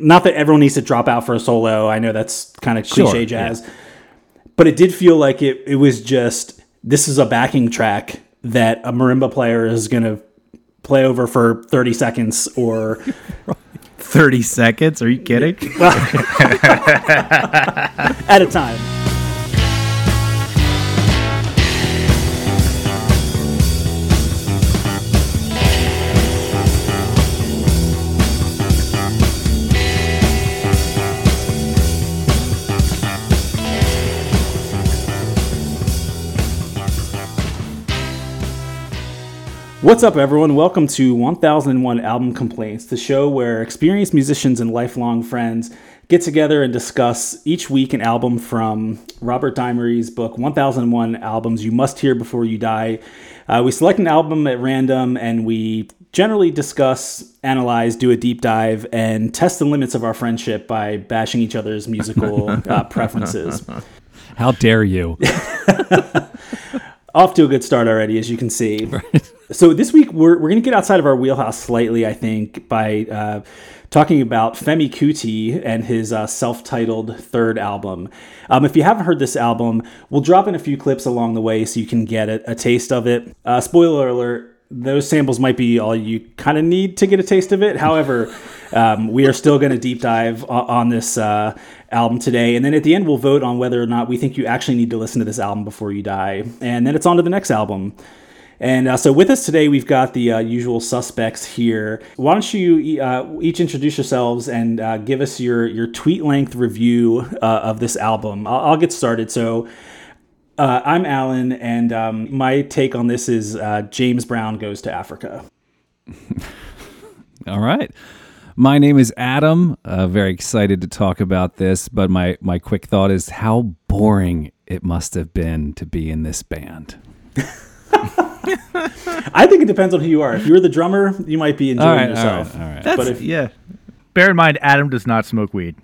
Not that everyone needs to drop out for a solo. I know that's kind of Sure, cliche jazz, but it did feel like it. It was just this is a backing track that a marimba player is going to play over for thirty seconds or 30 seconds? Are you kidding? at a time. What's up, everyone? Welcome to 1001 Album Complaints, the show where experienced musicians and lifelong friends get together and discuss each week an album from Robert Dimery's book, 1001 Albums You Must Hear Before You Die. Uh, we select an album at random and we generally discuss, analyze, do a deep dive, and test the limits of our friendship by bashing each other's musical uh, preferences. How dare you? off to a good start already, as you can see. So this week we're, we're going to get outside of our wheelhouse slightly, I think, by uh, talking about Femi Kuti and his uh, self-titled third album. Um, if you haven't heard this album, we'll drop in a few clips along the way so you can get a, a taste of it. Uh, spoiler alert: those samples might be all you kind of need to get a taste of it. However, um, we are still going to deep dive on, on this uh, album today, and then at the end we'll vote on whether or not we think you actually need to listen to this album before you die, and then it's on to the next album. And uh, so with us today, we've got the uh, usual suspects here. Why don't you uh, each introduce yourselves and uh, give us your your tweet length review uh, of this album? I'll, I'll get started. So. Uh, I'm Alan, and um, my take on this is uh, James Brown goes to Africa. All right. My name is Adam. Uh, very excited to talk about this, but my, my quick thought is how boring it must have been to be in this band. I think it depends on who you are. If you're the drummer, you might be enjoying All right, yourself. right, all right. That's, But if- yeah. Bear in mind, Adam does not smoke weed,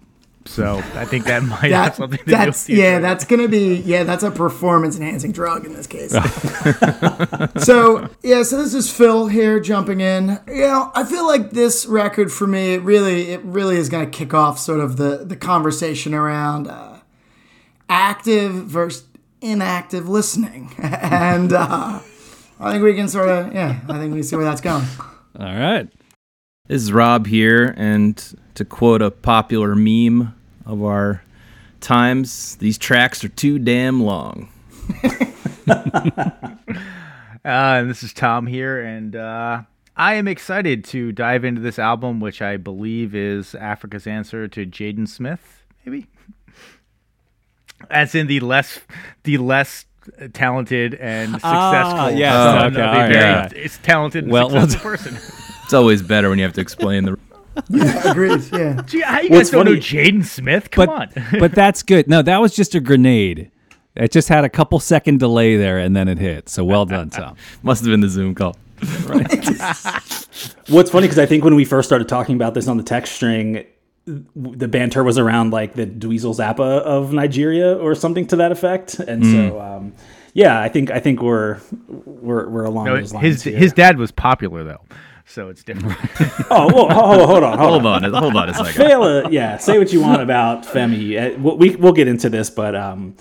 so I think that might have That, something to do that's with you. yeah, that's gonna be yeah, that's a performance enhancing drug in this case. so yeah, so this is Phil here jumping in. You know, I feel like this record for me, it really, it really is gonna kick off sort of the the conversation around uh, active versus inactive listening, and uh, I think we can sort of yeah, I think we see where that's going. All right. This is Rob here, and to quote a popular meme of our times, these tracks are too damn long. Uh, and this is Tom here, and uh, I am excited to dive into this album, which I believe is Africa's answer to Jaden Smith, maybe, as in the less the less talented and successful. Ah, yes, son okay, of all a right, very yeah. it's talented and Well, well, person. It's always better when you have to explain the. Yeah, agreed. Yeah. Gee, how you What's guys don't know funny- Jaden Smith? Come But, on. but that's good. No, that was just a grenade. It just had a couple second delay there and then it hit. So well done, Tom. Must have been the Zoom call. What's funny because I think when we first started talking about this on the text string, the banter was around like the Dweezil Zappa of Nigeria or something to that effect, and so um, yeah, I think I think we're we're we're along No, those lines. his here. his dad was popular though, so it's different. oh, whoa, hold, hold on, hold, Hold on. on, hold on a second. Fela, yeah, say what you want about Femi. Uh, we'll- we we'll get into this, but um,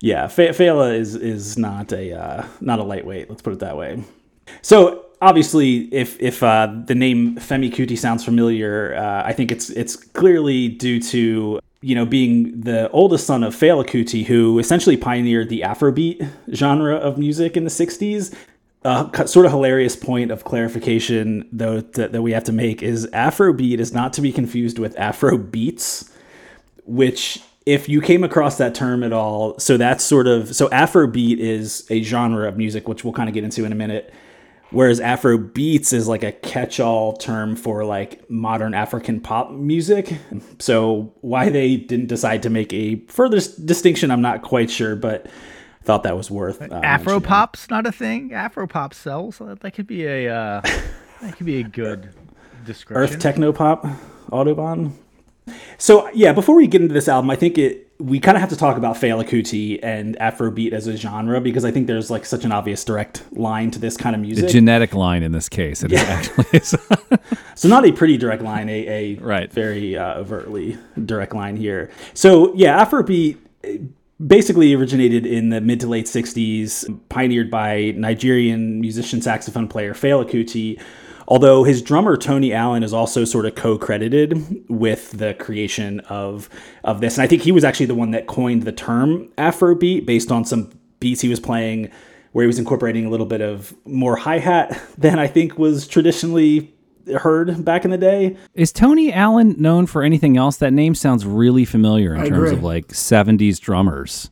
yeah, Fe- Fela is is not a uh, not a lightweight. Let's put it that way. So obviously, if if uh, the name Femi Kuti sounds familiar, uh, I think it's it's clearly due to you know being the oldest son of Fela Kuti, who essentially pioneered the Afrobeat genre of music in the '60s. A sort of hilarious point of clarification, though, that, that we have to make is Afrobeat is not to be confused with Afro beats, which if you came across that term at all, so that's sort of so Afrobeat is a genre of music, which we'll kind of get into in a minute. Whereas Afro beats is like a catch-all term for like modern African pop music. So why they didn't decide to make a further s- distinction, I'm not quite sure, but I thought that was worth uh, Afro pop's not a thing. Afro pop sells. That that could be a uh, that could be a good description. Earth Techno Pop Autobahn. So yeah, before we get into this album, I think it we kind of have to talk about Fela Kuti and Afrobeat as a genre because I think there's like such an obvious direct line to this kind of music. The genetic line in this case. It is actually. So not a pretty direct line, a, a Right. very uh, overtly direct line here. So yeah, Afrobeat eh, basically originated in the mid to late 60s, pioneered by Nigerian musician saxophone player Fela Kuti. Although his drummer Tony Allen is also sort of co-credited with the creation of of this, and I think he was actually the one that coined the term Afrobeat based on some beats he was playing, where he was incorporating a little bit of more hi hat than I think was traditionally heard back in the day. Is Tony Allen known for anything else? That name sounds really familiar in I terms agree. of like 70s drummers.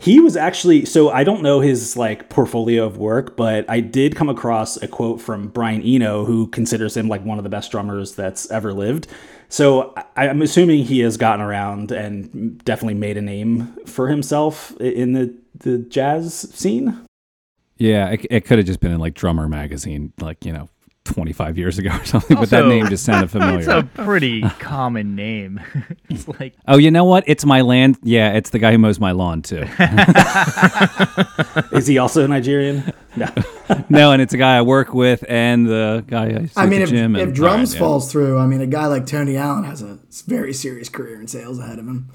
He was actually so I don't know his like portfolio of work, but I did come across a quote from Brian Eno, who considers him like one of the best drummers that's ever lived. So I'm assuming he has gotten around and definitely made a name for himself in the the jazz scene. Yeah, it, it could have just been in like Drummer magazine, like, you know, 25 years ago or something, but that name just sounded familiar. It's familiar. a pretty common name. it's like oh, you know what? It's my land. Yeah, it's the guy who mows my lawn too. Is he also Nigerian? No. no, and it's a guy I work with and the guy I, see I at mean, the if, gym. if and, drums Alright, yeah. falls through, I mean, a guy like Tony Allen has a very serious career in sales ahead of him.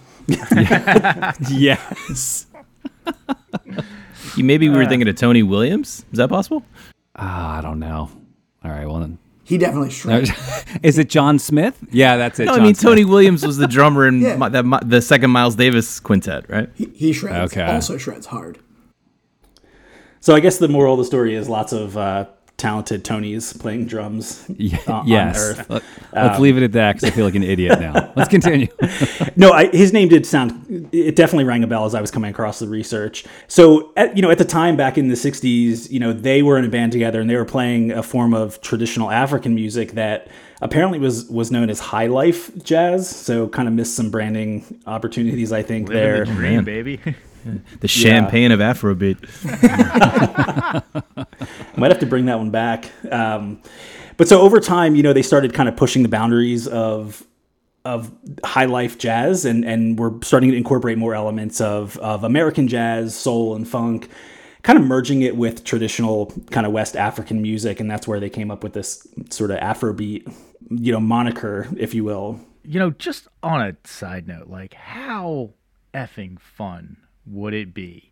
Yes. You maybe we were thinking of Tony Williams. Is that possible? Ah, I don't know. All right, well then. He definitely shreds. Is it John Smith? Yeah, that's it. No, I mean Smith. Tony Williams was the drummer in Yeah. my, that, my, the second Miles Davis quintet, right? He, he shreds. Okay. Also shreds hard. So I guess the moral of the story is lots of uh, talented Tonys playing drums Yeah, on, on yes. Earth. Let, us leave it at that because I feel like an idiot now. Let's continue. No, I, his name did sound. It definitely rang a bell as I was coming across the research. So, at, you know, at the time back in the '60s, you know, they were in a band together and they were playing a form of traditional African music that apparently was was known as high life jazz. So, kind of missed some branding opportunities, I think. there, the dream, baby. The champagne of Afrobeat. might have to bring that one back. Um, but so over time, you know, they started kind of pushing the boundaries of of high life jazz, and and we're starting to incorporate more elements of of American jazz, soul, and funk, kind of merging it with traditional kind of West African music, and that's where they came up with this sort of Afrobeat, you know, moniker, if you will. you know, just on a side note, like how effing fun would it be?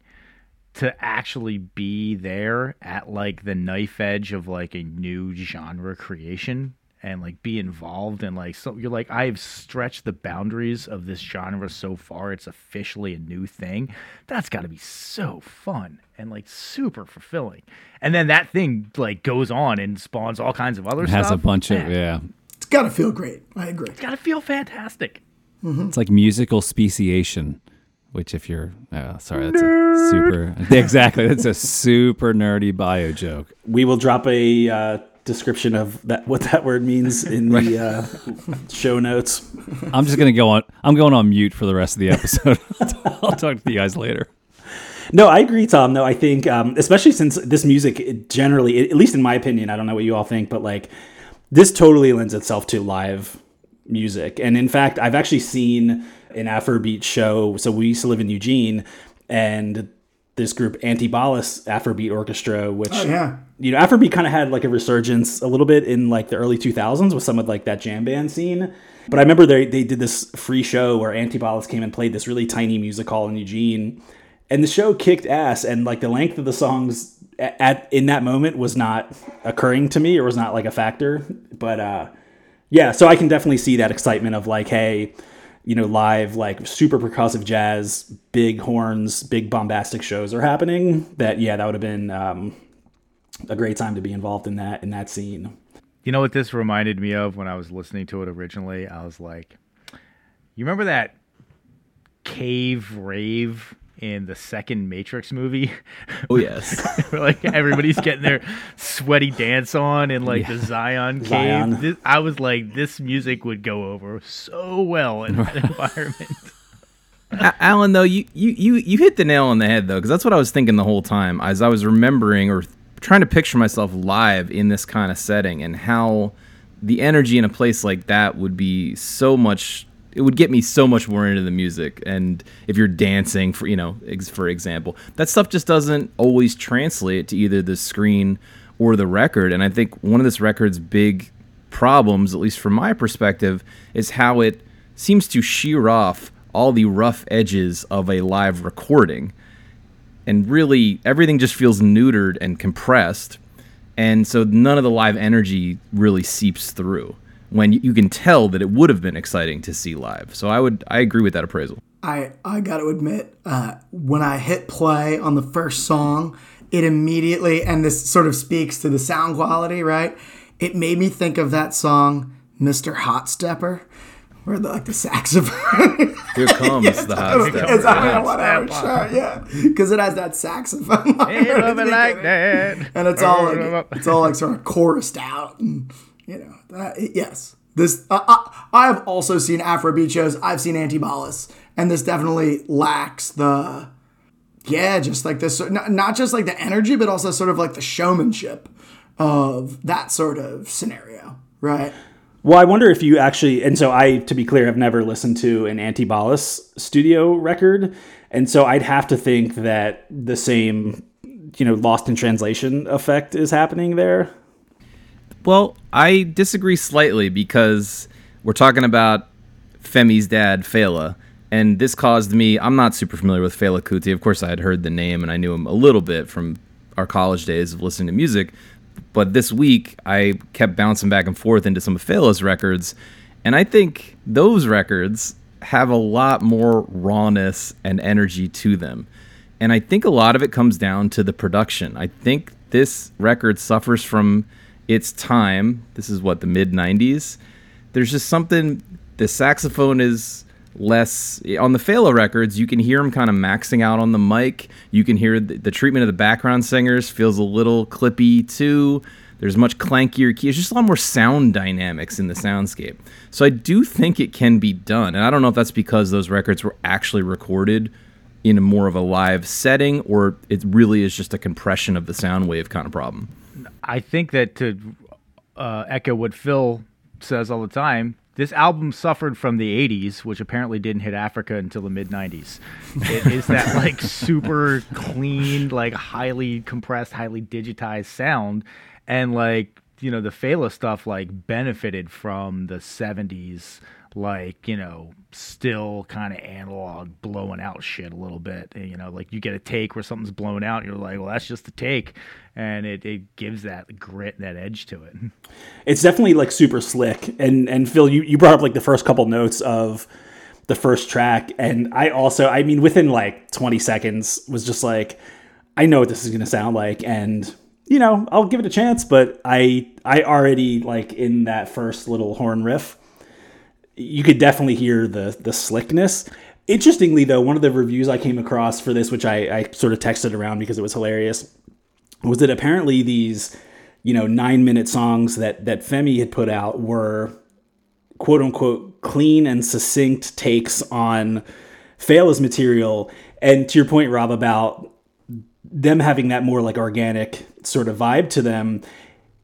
To actually be there at like the knife edge of like a new genre creation and like be involved and like so you're like I've stretched the boundaries of this genre so far it's officially a new thing. That's got to be so fun and like super fulfilling. And then that thing like goes on and spawns all kinds of other It stuff has a bunch of yeah. It's got to feel great. I agree. it's got to feel fantastic. It's like musical speciation, which if you're uh, sorry, that's a super exactly. That's a super nerdy bio joke. We will drop a uh, description of that what that word means in the uh, show notes. I'm just gonna go on. I'm going on mute for the rest of the episode. I'll talk to you guys later. No, I agree, Tom. No, I think, um, especially since this music generally, at least in my opinion, I don't know what you all think, but like this totally lends itself to live music. And in fact, I've actually seen an Afrobeat show. So we used to live in Eugene, and this group Antibalas Afrobeat Orchestra, which Oh, yeah. you know, Afrobeat kind of had like a resurgence a little bit in like the early 2000s with some of like that jam band scene. But I remember they, they did this free show where Antibalas came and played this really tiny music hall in Eugene. And the show kicked ass. And like the length of the songs at, at in that moment was not occurring to me or was not like a factor. But uh, yeah, so I can definitely see that excitement of like, hey, you know, live, like super percussive jazz, big horns, big bombastic shows are happening. That, yeah, that would have been um, a great time to be involved in that in that scene. You know what this reminded me of when I was listening to it originally? I was like, you remember that cave rave in the second Matrix movie? Oh yes. Where like everybody's getting their sweaty dance on in like the Zion cave. Zion. This, I was like, this music would go over so well in that environment. Alan, though, you, you, you, you hit the nail on the head, though, because that's what I was thinking the whole time as I was remembering or trying to picture myself live in this kind of setting and how the energy in a place like that would be so much it would get me so much more into the music. And if you're dancing, for you know, ex- for example, that stuff just doesn't always translate to either the screen or the record. And I think one of this record's big problems, at least from my perspective, is how it seems to shear off all the rough edges of a live recording. And really, everything just feels neutered and compressed. And so none of the live energy really seeps through when you can tell that it would have been exciting to see live. So I would I agree with that appraisal. I I got to admit, uh, when I hit play on the first song, it immediately and this sort of speaks to the sound quality, right? It made me think of that song, "Mr. Hot Stepper," where the, like the saxophone. Here comes the hot stepper. it's a whatever, sure, yeah, because it has that saxophone. line Hey, love it like that. and it's all like it's all like sort of chorused out, and you know, that, yes, this uh, I, I have also seen Afrobeat shows. I've seen Antibalas, and this definitely lacks the yeah, just like this, not, not just like the energy, but also sort of like the showmanship of that sort of scenario, right? Well, I wonder if you actually, and so I, to be clear, have never listened to an Antibalas studio record, and so I'd have to think that the same, you know, lost in translation effect is happening there. Well, I disagree slightly because we're talking about Femi's dad, Fela, and this caused me. I'm not super familiar with Fela Kuti. Of course, I had heard the name and I knew him a little bit from our college days of listening to music. But this week, I kept bouncing back and forth into some of Fela's records, and I think those records have a lot more rawness and energy to them. And I think a lot of it comes down to the production. I think this record suffers from its time. This is what the mid 90s. There's just something the saxophone is less on the Fela records you can hear him kind of maxing out on the mic you can hear the, the treatment of the background singers feels a little clippy too there's much clankier key. There's just a lot more sound dynamics in the soundscape. So I do think it can be done. And I don't know if that's because those records were actually recorded in a more of a live setting or it really is just a compression of the sound wave kind of problem. I think that to uh, echo what Phil says all the time, this album suffered from the 80s, which apparently didn't hit Africa until the mid 90s. It is that like super clean, like highly compressed, highly digitized sound. And like, you know, the Fela stuff like benefited from the 70s, like, you know, still kind of analog blowing out shit a little bit. Eh, you know, like you get a take where something's blown out, you're like, well, that's just the take. And it, it gives that grit, that edge to it. It's definitely like super slick. And and Phil, you, you brought up like the first couple notes of the first track, and I also, I mean, within like 20 seconds, was just like, I know what this is gonna sound like, and you know, I'll give it a chance. But I I already like in that first little horn riff, you could definitely hear the the slickness. Interestingly, though, one of the reviews I came across for this, which I, I sort of texted around because it was hilarious, was that apparently these, you know, nine minute songs that that Femi had put out were quote unquote clean and succinct takes on Fela's material. And to your point, Rob, about them having that more like organic sort of vibe to them,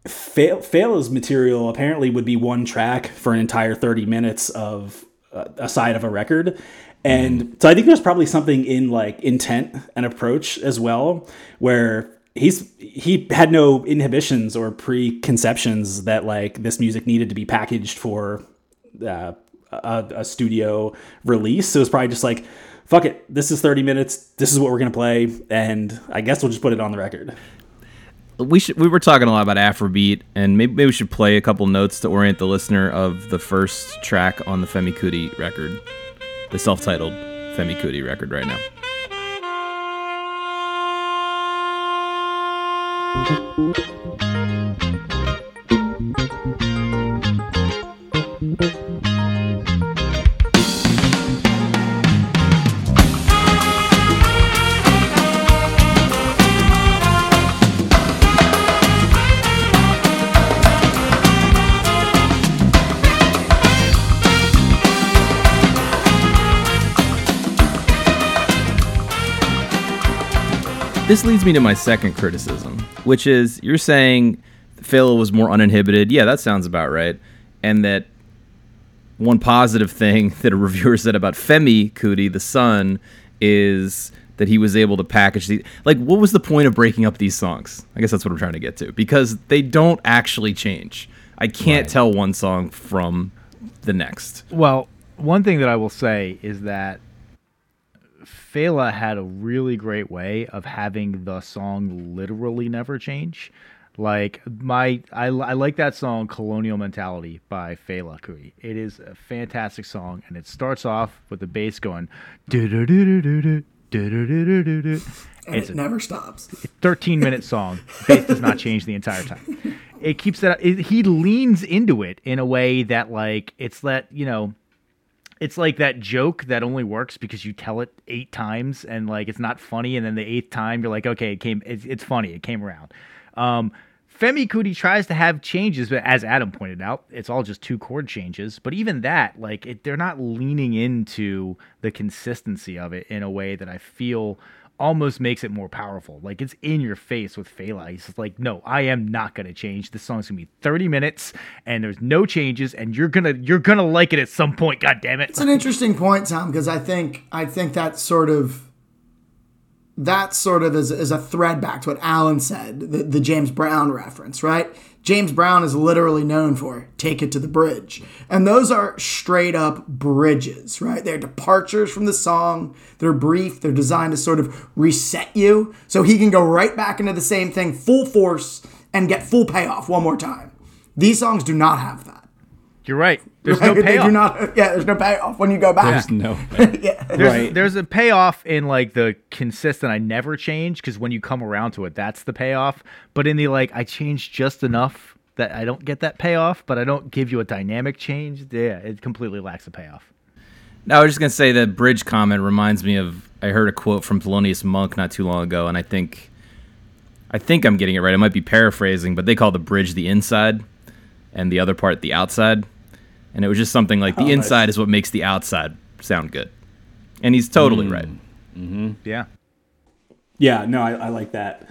Fa- Fela's material apparently would be one track for an entire 30 minutes of uh, a side of a record. And so I think there's probably something in like intent and approach as well, where he's he had no inhibitions or preconceptions that like this music needed to be packaged for uh, a, a studio release. So it's probably just like, fuck it, this is 30 minutes. This is what we're gonna play, and I guess we'll just put it on the record. We should we were talking a lot about Afrobeat, and maybe, maybe we should play a couple notes to orient the listener of the first track on the Femi Kuti record, the self-titled Femi Kuti record right now. This leads me to my second criticism, which is you're saying Fela was more uninhibited. Yeah, that sounds about right. And that one positive thing that a reviewer said about Femi Kuti, the son, is that he was able to package the like. What was the point of breaking up these songs? I guess that's what I'm trying to get to because they don't actually change. I can't Right. tell one song from the next. Well, one thing that I will say is that Fela had a really great way of having the song literally never change. Like my, I, I like that song "Colonial Mentality" by Fela Kuti. It is a fantastic song, and it starts off with the bass going. And It's it a never stops. 13 minute song. Bass does not change the entire time. It keeps that. It, he leans into it in a way that, like, it's that you know, it's like that joke that only works because you tell it eight times and like it's not funny, and then the eighth time you're like, okay, it came. It's, it's funny. It came around. Um, Femi Kuti tries to have changes, but as Adam pointed out, it's all just two chord changes. But even that, like, it, they're not leaning into the consistency of it in a way that I feel almost makes it more powerful. Like it's in your face with Fela. He's like, no, I am not gonna change. This song's gonna be 30 minutes and there's no changes, and you're gonna you're gonna like it at some point. God damn it! It's an interesting point, Tom, because I think I think that sort of that sort of is, is a thread back to what Alan said, the, the James Brown reference, right? James Brown is literally known for take it to the bridge. And those are straight up bridges, right? They're departures from the song. They're brief. They're designed to sort of reset you so he can go right back into the same thing full force and get full payoff one more time. These songs do not have that. You're right. There's no They payoff. do not, yeah, there's no payoff when you go back. There's no. there's, Right. there's a payoff in like the consistent I never change because when you come around to it, that's the payoff. But in the like I changed just enough that I don't get that payoff, but I don't give you a dynamic change. Yeah, it completely lacks a payoff. No, I was just gonna say that bridge comment reminds me of I heard a quote from Thelonious Monk not too long ago, and I think I think I'm getting it right. I might be paraphrasing, but they call the bridge the inside and the other part the outside. And it was just something like the Oh, nice. inside is what makes the outside sound good. And he's totally right. Yeah. Yeah, no, I, I like that.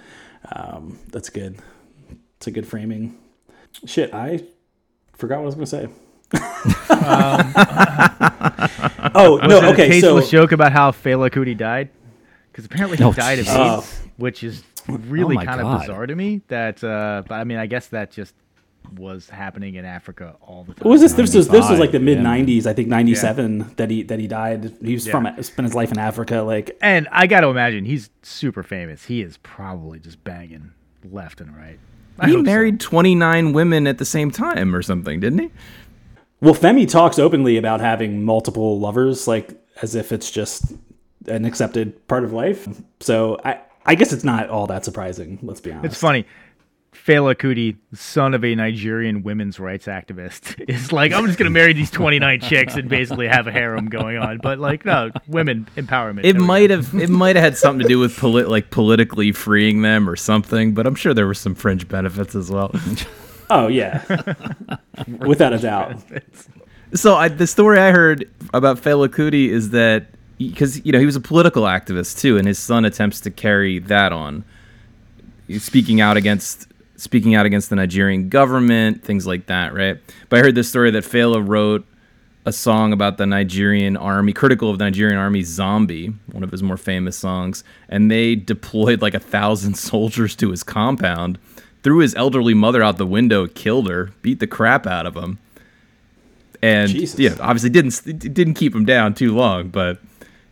Um, that's good. It's a good framing. Shit, I forgot what I was going to say. oh Was no, a okay. So tasteless joke about how Fela Kuti died? Because apparently he Oh, died of jeez. AIDS, which is really Oh my kind of bizarre to me. That, uh, but I mean, I guess that just was happening in Africa all the time. what was this? This was this was like the 95, mid yeah. '90s. I think '97 that he that he died. He was from spent his life in Africa. Like And I got to imagine he's super famous. He is probably just banging left and right. I He hope so. married 29 women at the same time or something, didn't he? Well, Femi talks openly about having multiple lovers, like as if it's just an accepted part of life. So I, I guess it's not all that surprising. Let's be honest. It's funny. Fela Kuti, son of a Nigerian women's rights activist, is like, I'm just gonna marry these 29 chicks and basically have a harem going on. But like, no, women empowerment. It might have it might have had something to do with polit- like politically freeing them or something, but I'm sure there were some fringe benefits as well. Oh yeah, without a doubt. So I, the story I heard about Fela Kuti is that because you know he was a political activist too, and his son attempts to carry that on, speaking out against speaking out against the Nigerian government, things like that, right? But I heard this story that Fela wrote a song about the Nigerian army, critical of the Nigerian army, "Zombie," one of his more famous songs, and they deployed like a thousand soldiers to his compound, threw his elderly mother out the window, killed her, beat the crap out of him and Jesus. yeah, obviously didn't didn't keep him down too long, but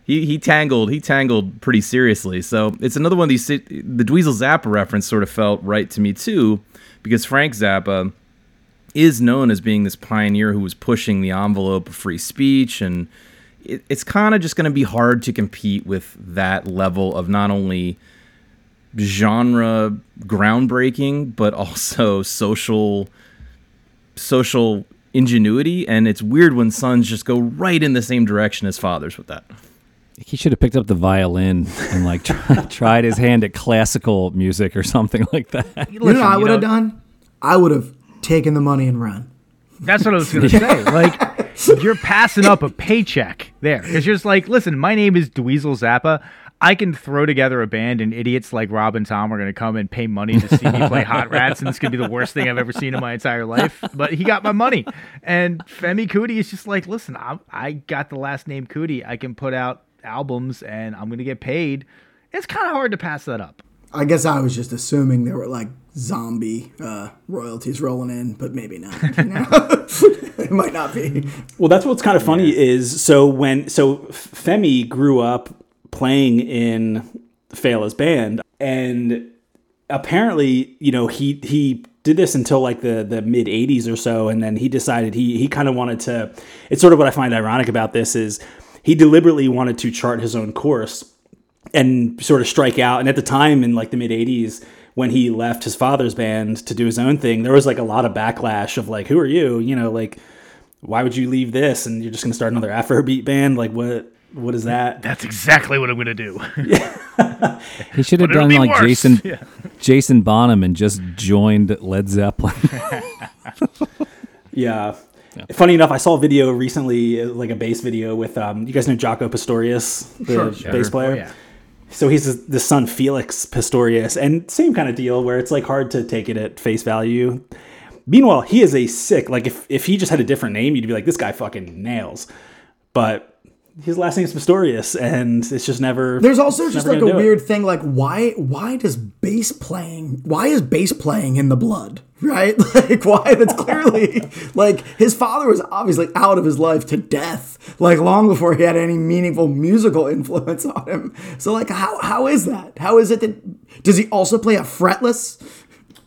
he he tangled he tangled pretty seriously. So it's another one of these the Dweezil Zappa reference sort of felt right to me too, because Frank Zappa is known as being this pioneer who was pushing the envelope of free speech and it, it's kind of just going to be hard to compete with that level of not only genre groundbreaking but also social social ingenuity and it's weird when sons just go right in the same direction as fathers with that He should have picked up the violin and like try, tried his hand at classical music or something like that. You know what I you would have done? I would have taken the money and run. That's what I was gonna say. Like, you're passing up a paycheck there because you're just like, listen, my name is Dweezil Zappa. I can throw together a band and idiots like Rob and Tom are going to come and pay money to see me play Hot Rats, and it's going to be the worst thing I've ever seen in my entire life. But he got my money, and Femi Kuti is just like, listen, I, I got the last name Kuti. I can put out albums, and I'm going to get paid. It's kind of hard to pass that up. I guess I was just assuming there were like zombie uh, royalties rolling in, but maybe not. You know? it might not be. Well, that's what's kind of funny is so when so Femi grew up playing in Fela's band, and apparently, you know, he he did this until like the the mid '80s or so, and then he decided he he kind of wanted to. It's sort of what I find ironic about this is he deliberately wanted to chart his own course and sort of strike out. And at the time, in like the mid '80s, when he left his father's band to do his own thing, there was like a lot of backlash of like, "Who are you?" You know, like, why would you leave this and you're just gonna start another Afrobeat band? Like, what? What is that? That's exactly what I'm going to do. He should have done like worse. Jason Yeah. Jason Bonham and just joined Led Zeppelin. Yeah. Funny enough, I saw a video recently, uh, like a bass video with um, you guys know Jaco Pastorius, the Sure. bass player. Oh, yeah. So he's his- the son Felix Pastorius, and same kind of deal where it's like hard to take it at face value. Meanwhile, he is a sick. Like if if he just had a different name, you'd be like, this guy fucking nails. But his last name's Pastorius, and it's just never. There's also just like a gonna it. weird thing, like why why does bass playing why is bass playing in the blood? Right? Like why that's clearly like his father was obviously out of his life to death, like long before he had any meaningful musical influence on him. So like how how is that? How is it that does he also play a fretless?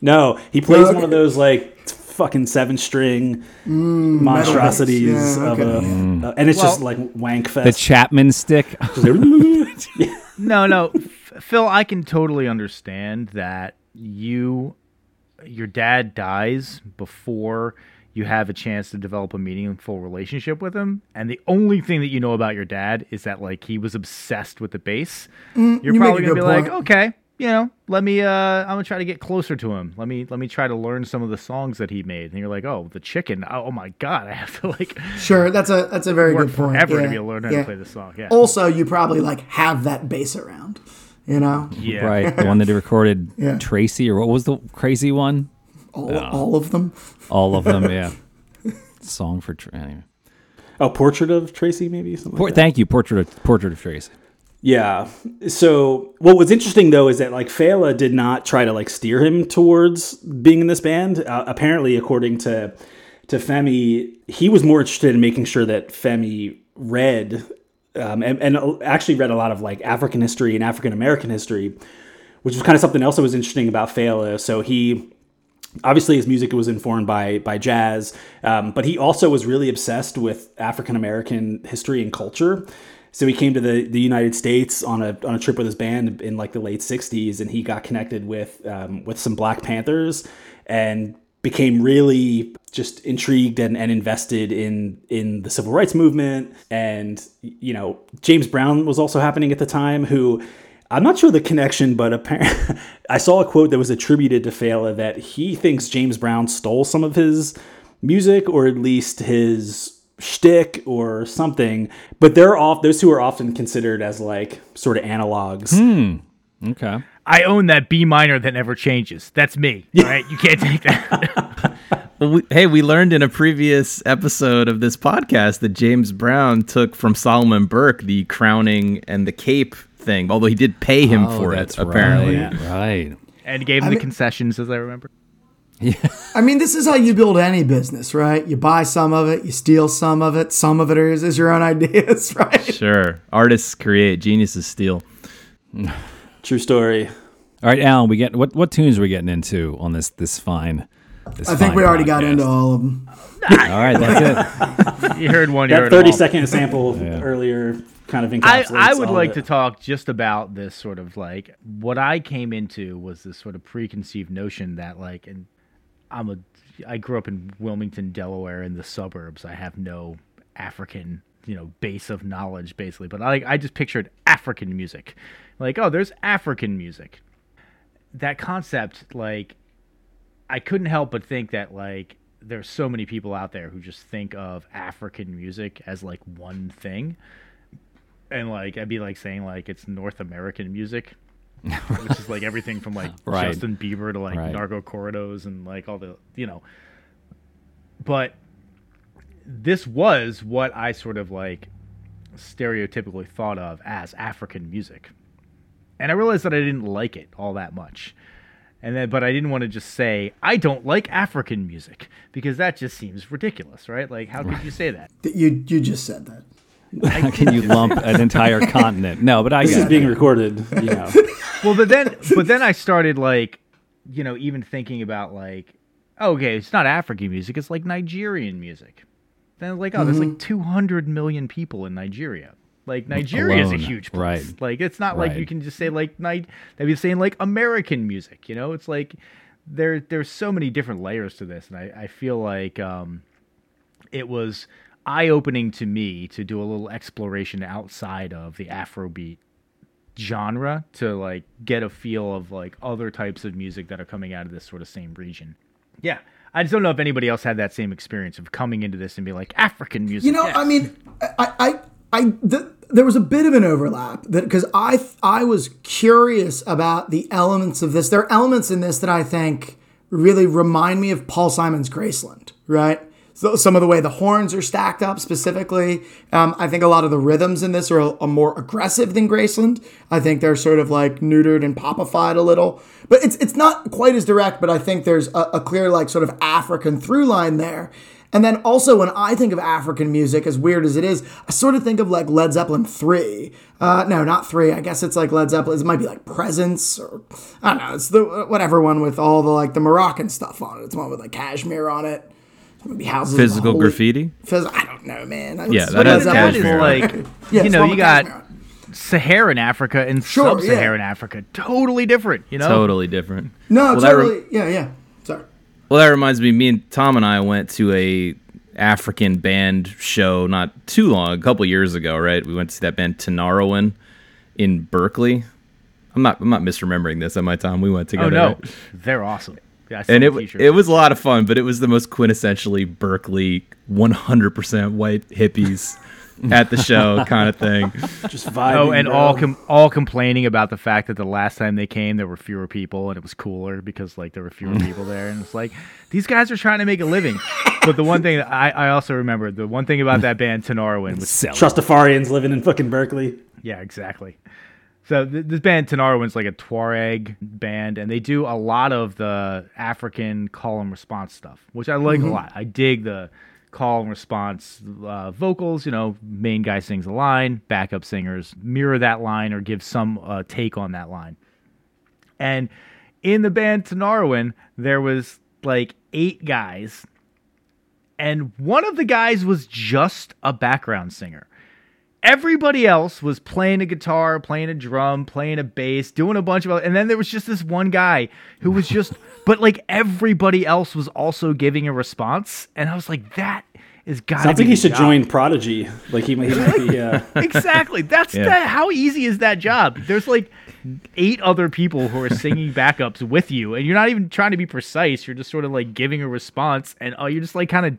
No, he plays Okay. one of those like fucking seven string monstrosities bass. Yeah, of okay. a, uh, and it's just like wank fest. the. Chapman stick. No, no, Phil, I can totally understand that you, your dad dies before you have a chance to develop a meaningful relationship with him, and the only thing that you know about your dad is that like he was obsessed with the bass. You're Mm, you probably gonna be good like, okay, you know, let me. uh I'm gonna try to get closer to him. Let me let me try to learn some of the songs that he made. And you're like, oh, the chicken. Oh, oh my god, I have to like Sure, that's a that's a very good point. forever yeah, to be able to learn how yeah. to play the song. Yeah. Also, you probably like have that bass around, you know, yeah. Right, the one that he recorded Yeah. Tracy, or what was the crazy one? all, all of them. All of them, yeah. Song for Tra- anyway. oh, portrait of Tracy, maybe something. Por- like that. thank you, portrait of, portrait of Tracy. Yeah. So what was interesting though is that like Fela did not try to like steer him towards being in this band. Uh, apparently, according to to Femi, he was more interested in making sure that Femi read um, and, and actually read a lot of like African history and African American history, which was kind of something else that was interesting about Fela. So he obviously his music was informed by by jazz, um, but he also was really obsessed with African American history and culture. So he came to the, the United States on a on a trip with his band in like the late '60s, and he got connected with um, with some Black Panthers and became really just intrigued and, and invested in in the civil rights movement. And you know, James Brown was also happening at the time, who I'm not sure the connection, but apparently I saw a quote that was attributed to Fela that he thinks James Brown stole some of his music or at least his shtick or something. But they're off; those two are often considered as like sort of analogs. Hmm. Okay. I own that B minor that never changes. That's me. All right, you can't take that. Well, we, hey, we learned in a previous episode of this podcast that James Brown took from Solomon Burke the crowning and the cape thing, although he did pay him Oh, for that's it, apparently. Right. right. and gave him the concessions, as I remember. I mean, this is how you build any business, right? You buy some of it, you steal some of it, some of it is, is your own ideas, right? Sure. Artists create, geniuses steal. True story. All right, Alan, we get what what tunes are we getting into on this this fine? This I think fine we already got into all of them. All right, that's it. You heard one. You That heard them 30 all. second sample earlier kind of I, encapsulates. I would all like to talk just about this sort of like what I came into was this sort of preconceived notion that like and I'm a I grew up in Wilmington, Delaware in the suburbs. I have no African, you know, base of knowledge basically, but I I just pictured African music. Like, oh, there's African music. That concept like I couldn't help but think that like there's so many people out there who just think of African music as like one thing and like I'd be like saying like it's North American music, which is like everything from like Right. Justin Bieber to like Right. Narco Corridos and like all the you know. But this was what I sort of like stereotypically thought of as African music, and I realized that I didn't like it all that much. And then, but I didn't want to just say I don't like African music because that just seems ridiculous, right? Like, how could you say that? That You you just said that. How can you lump an entire continent? No, but I This get is it. being recorded. You know. well but then but then i started like you know even thinking about like okay it's not african music it's like nigerian music then like oh there's like 200 million people in nigeria like nigeria is a huge place right. like it's not like you can just say like night they'd be saying like american music you know it's like there there's so many different layers to this and i, I feel like um it was eye-opening to me to do a little exploration outside of the afrobeat genre to like get a feel of like other types of music that are coming out of this sort of same region. Yeah. I just don't know if anybody else had that same experience of coming into this and be like African music. You know, yes." I mean, I, I, I, the, there was a bit of an overlap that because I, I was curious about the elements of this. There are elements in this that I think really remind me of Paul Simon's Graceland, right? So some of the way the horns are stacked up specifically. Um, I think a lot of the rhythms in this are a, more aggressive than Graceland. I think they're sort of like neutered and popified a little, but it's it's not quite as direct. But I think there's a, a clear like sort of African through line there. And then also when I think of African music, as weird as it is, I sort of think of like Led Zeppelin three. Uh, no, not three. I guess it's like Led Zeppelin. It might be like Presence or I don't know. It's the whatever one with all the like the Moroccan stuff on it. It's one with like Kashmir on it. Maybe houses Physical Holy- graffiti. Phys- I don't know, man. I- Yeah, that, that, that is like Yeah, you know you got Kashmir. Saharan Africa and Sure, yeah. sub-Saharan Africa, totally different. You know, Totally different. No, Well, that re- totally. yeah, yeah. Sorry. Well, that reminds me. Me and Tom and I went to a African band show not too long, a couple years ago. Right, we went to see that band Tinariwen in Berkeley. I'm not. I'm not misremembering this. Am I, Tom? We went together. Oh no, right? they're awesome. Yeah, and it it was a lot of fun, but it was the most quintessentially Berkeley, 100% white hippies at the show kind of thing. Just oh, vibing. Oh, and bro. all com- all complaining about the fact that the last time they came, there were fewer people, and it was cooler because like there were fewer mm. people there, and it's like these guys are trying to make a living. but the one thing that I, I also remember, the one thing about that band Tinariwen was Sell it. Trustafarians living in fucking Berkeley. yeah, exactly. So th- this band Tinariwen's like a Tuareg band, and they do a lot of the African call and response stuff, which I like a lot. I dig the call and response uh, vocals. You know, main guy sings a line, backup singers mirror that line or give some uh, take on that line. And in the band Tenarwin, there was like eight guys, and one of the guys was just a background singer everybody else was playing a guitar, playing a drum, playing a bass, doing a bunch of other, and then there was just this one guy who was just but like everybody else was also giving a response and I was like that is got Sounds like he should join Prodigy. Like he, might- he might be. Uh, exactly. That's Yeah. that. How easy is that job? There's like eight other people who are singing backups with you, and you're not even trying to be precise. You're just sort of like giving a response, and oh, you're just like kind of.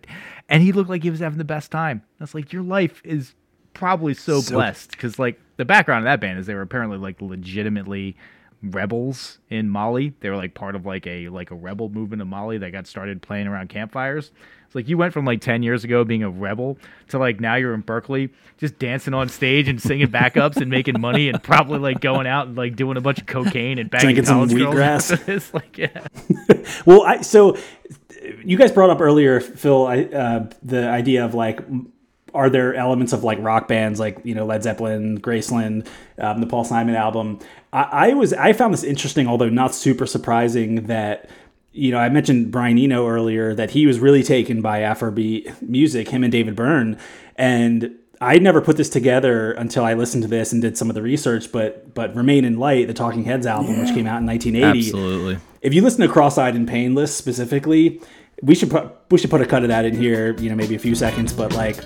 And he looked like he was having the best time. That's like your life is probably so, blessed because like the background of that band is they were apparently like legitimately rebels in Mali. They were like part of like a like a rebel movement in Mali that got started playing around campfires. It's like you went from like 10 years ago being a rebel to like now you're in Berkeley just dancing on stage and singing backups and making money and probably like going out and like doing a bunch of cocaine and Drinking some wheatgrass. it's like yeah. well, I so you guys brought up earlier, Phil, I, uh, the idea of like. Are there elements of like rock bands like you know Led Zeppelin, Graceland, um, the Paul Simon album? I, I was I found this interesting, although not super surprising. That you know I mentioned Brian Eno earlier that he was really taken by Afrobeat music, him and David Byrne, and I never put this together until I listened to this and did some of the research. But but Remain in Light, the Talking Heads album, which came out in 1980, Absolutely. if you listen to Cross-eyed and Painless specifically, we should put we should put a cut of that in here. You know, maybe a few seconds, but like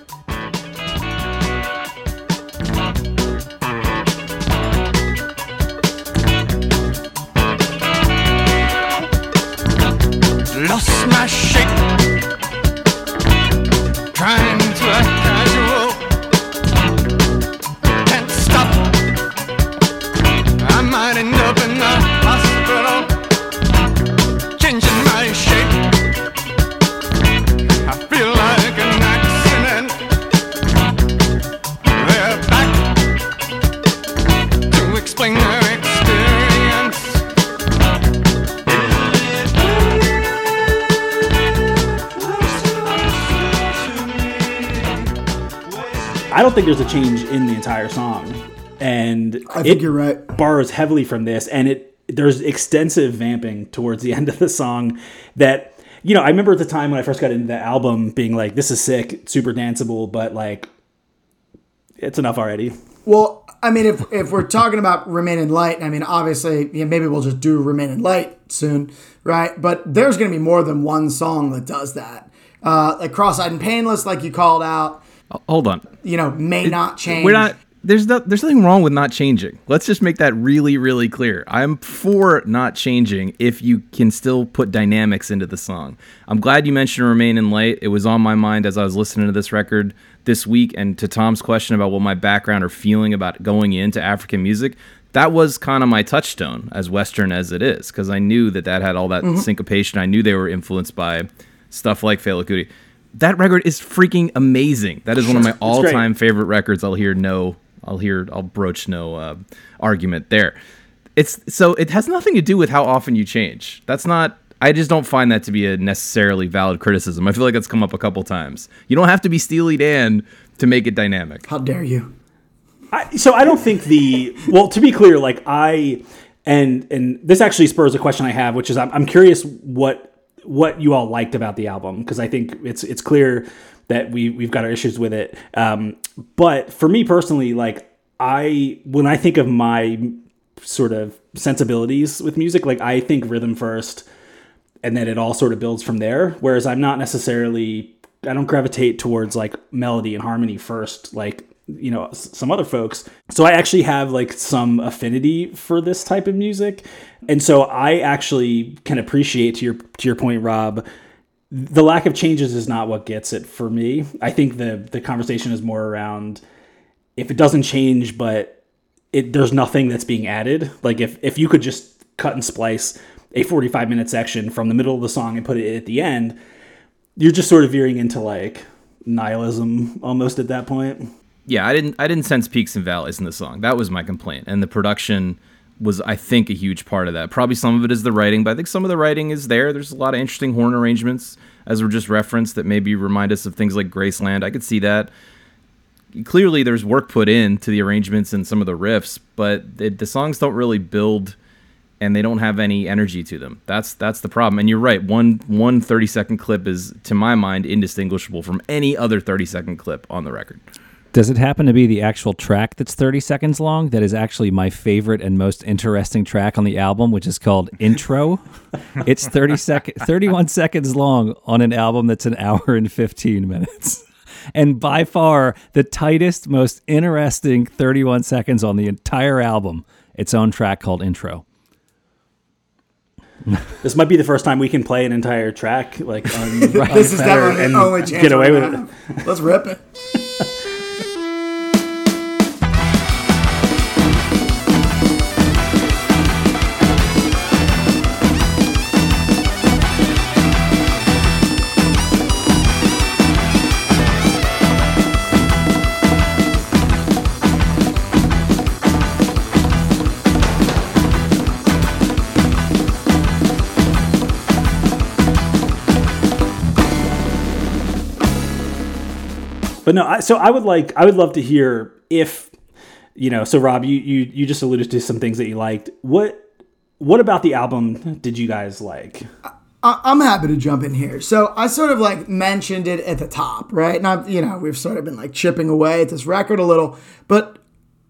don't think there's a change in the entire song, and I think you're right. borrows heavily from this, and it there's extensive vamping towards the end of the song that you know I remember at the time when I first got into the album being like, this is sick, super danceable, but like it's enough already. Well, I mean, if if we're talking about Remain in Light, I mean, obviously, yeah, maybe we'll just do Remain in Light soon, right? But there's going to be more than one song that does that. Uh, like Cross-eyed and Painless, like you called out, Hold on. you know, may not change. We're not. There's no, there's nothing wrong with not changing. Let's just make that really, really clear. I'm for not changing if you can still put dynamics into the song. I'm glad you mentioned "Remain in Light." It was on my mind as I was listening to this record this week. And to Tom's question about what my background or feeling about going into African music, that was kind of my touchstone, as Western as it is, because I knew that that had all that mm-hmm. syncopation. I knew they were influenced by stuff like Fela Kuti. That record is freaking amazing. That is one of my all-time favorite records. I'll hear no, I'll hear, I'll broach no uh, argument there. It's so it has nothing to do with how often you change. That's not. I just don't find that to be a necessarily valid criticism. I feel like that's come up a couple times. You don't have to be Steely Dan to make it dynamic. How dare you? I, so I don't think the well to be clear, like I and and this actually spurs a question I have, which is I'm, I'm curious what what you all liked about the album because I think it's it's clear that we we've got our issues with it. Um, but for me personally, like I when I think of my sort of sensibilities with music, like I think rhythm first, and then it all sort of builds from there. Whereas I'm not necessarily I don't gravitate towards like melody and harmony first, like you know some other folks. So I actually have like some affinity for this type of music, and so I actually can appreciate to your to your point, Rob. The lack of changes is not what gets it for me. I think the the conversation is more around if it doesn't change, but it there's nothing that's being added. Like if if you could just cut and splice a 45 minute section from the middle of the song and put it at the end, you're just sort of veering into like nihilism almost at that point. Yeah, I didn't I didn't sense peaks and valleys in the song. That was my complaint. And the production was I think a huge part of that. Probably some of it is the writing, but I think some of the writing is there. There's a lot of interesting horn arrangements as were just referenced that maybe remind us of things like Graceland. I could see that. Clearly there's work put in to the arrangements and some of the riffs, but it, the songs don't really build and they don't have any energy to them. That's that's the problem. And you're right. One one 30 second clip is to my mind indistinguishable from any other 30 second clip on the record. Does it happen to be the actual track that's 30 seconds long? That is actually my favorite and most interesting track on the album, which is called Intro. it's 30 sec- 31 seconds long on an album that's an hour and 15 minutes. And by far the tightest, most interesting 31 seconds on the entire album, its own track called Intro. This might be the first time we can play an entire track like on, on This is Fetter definitely and the only chance get away with it. Let's rip it. But no, I, so I would like I would love to hear if you know. So Rob, you you you just alluded to some things that you liked. What what about the album did you guys like? I- I'm happy to jump in here. So I sort of like mentioned it at the top, right? Now, you know, we've sort of been like chipping away at this record a little, but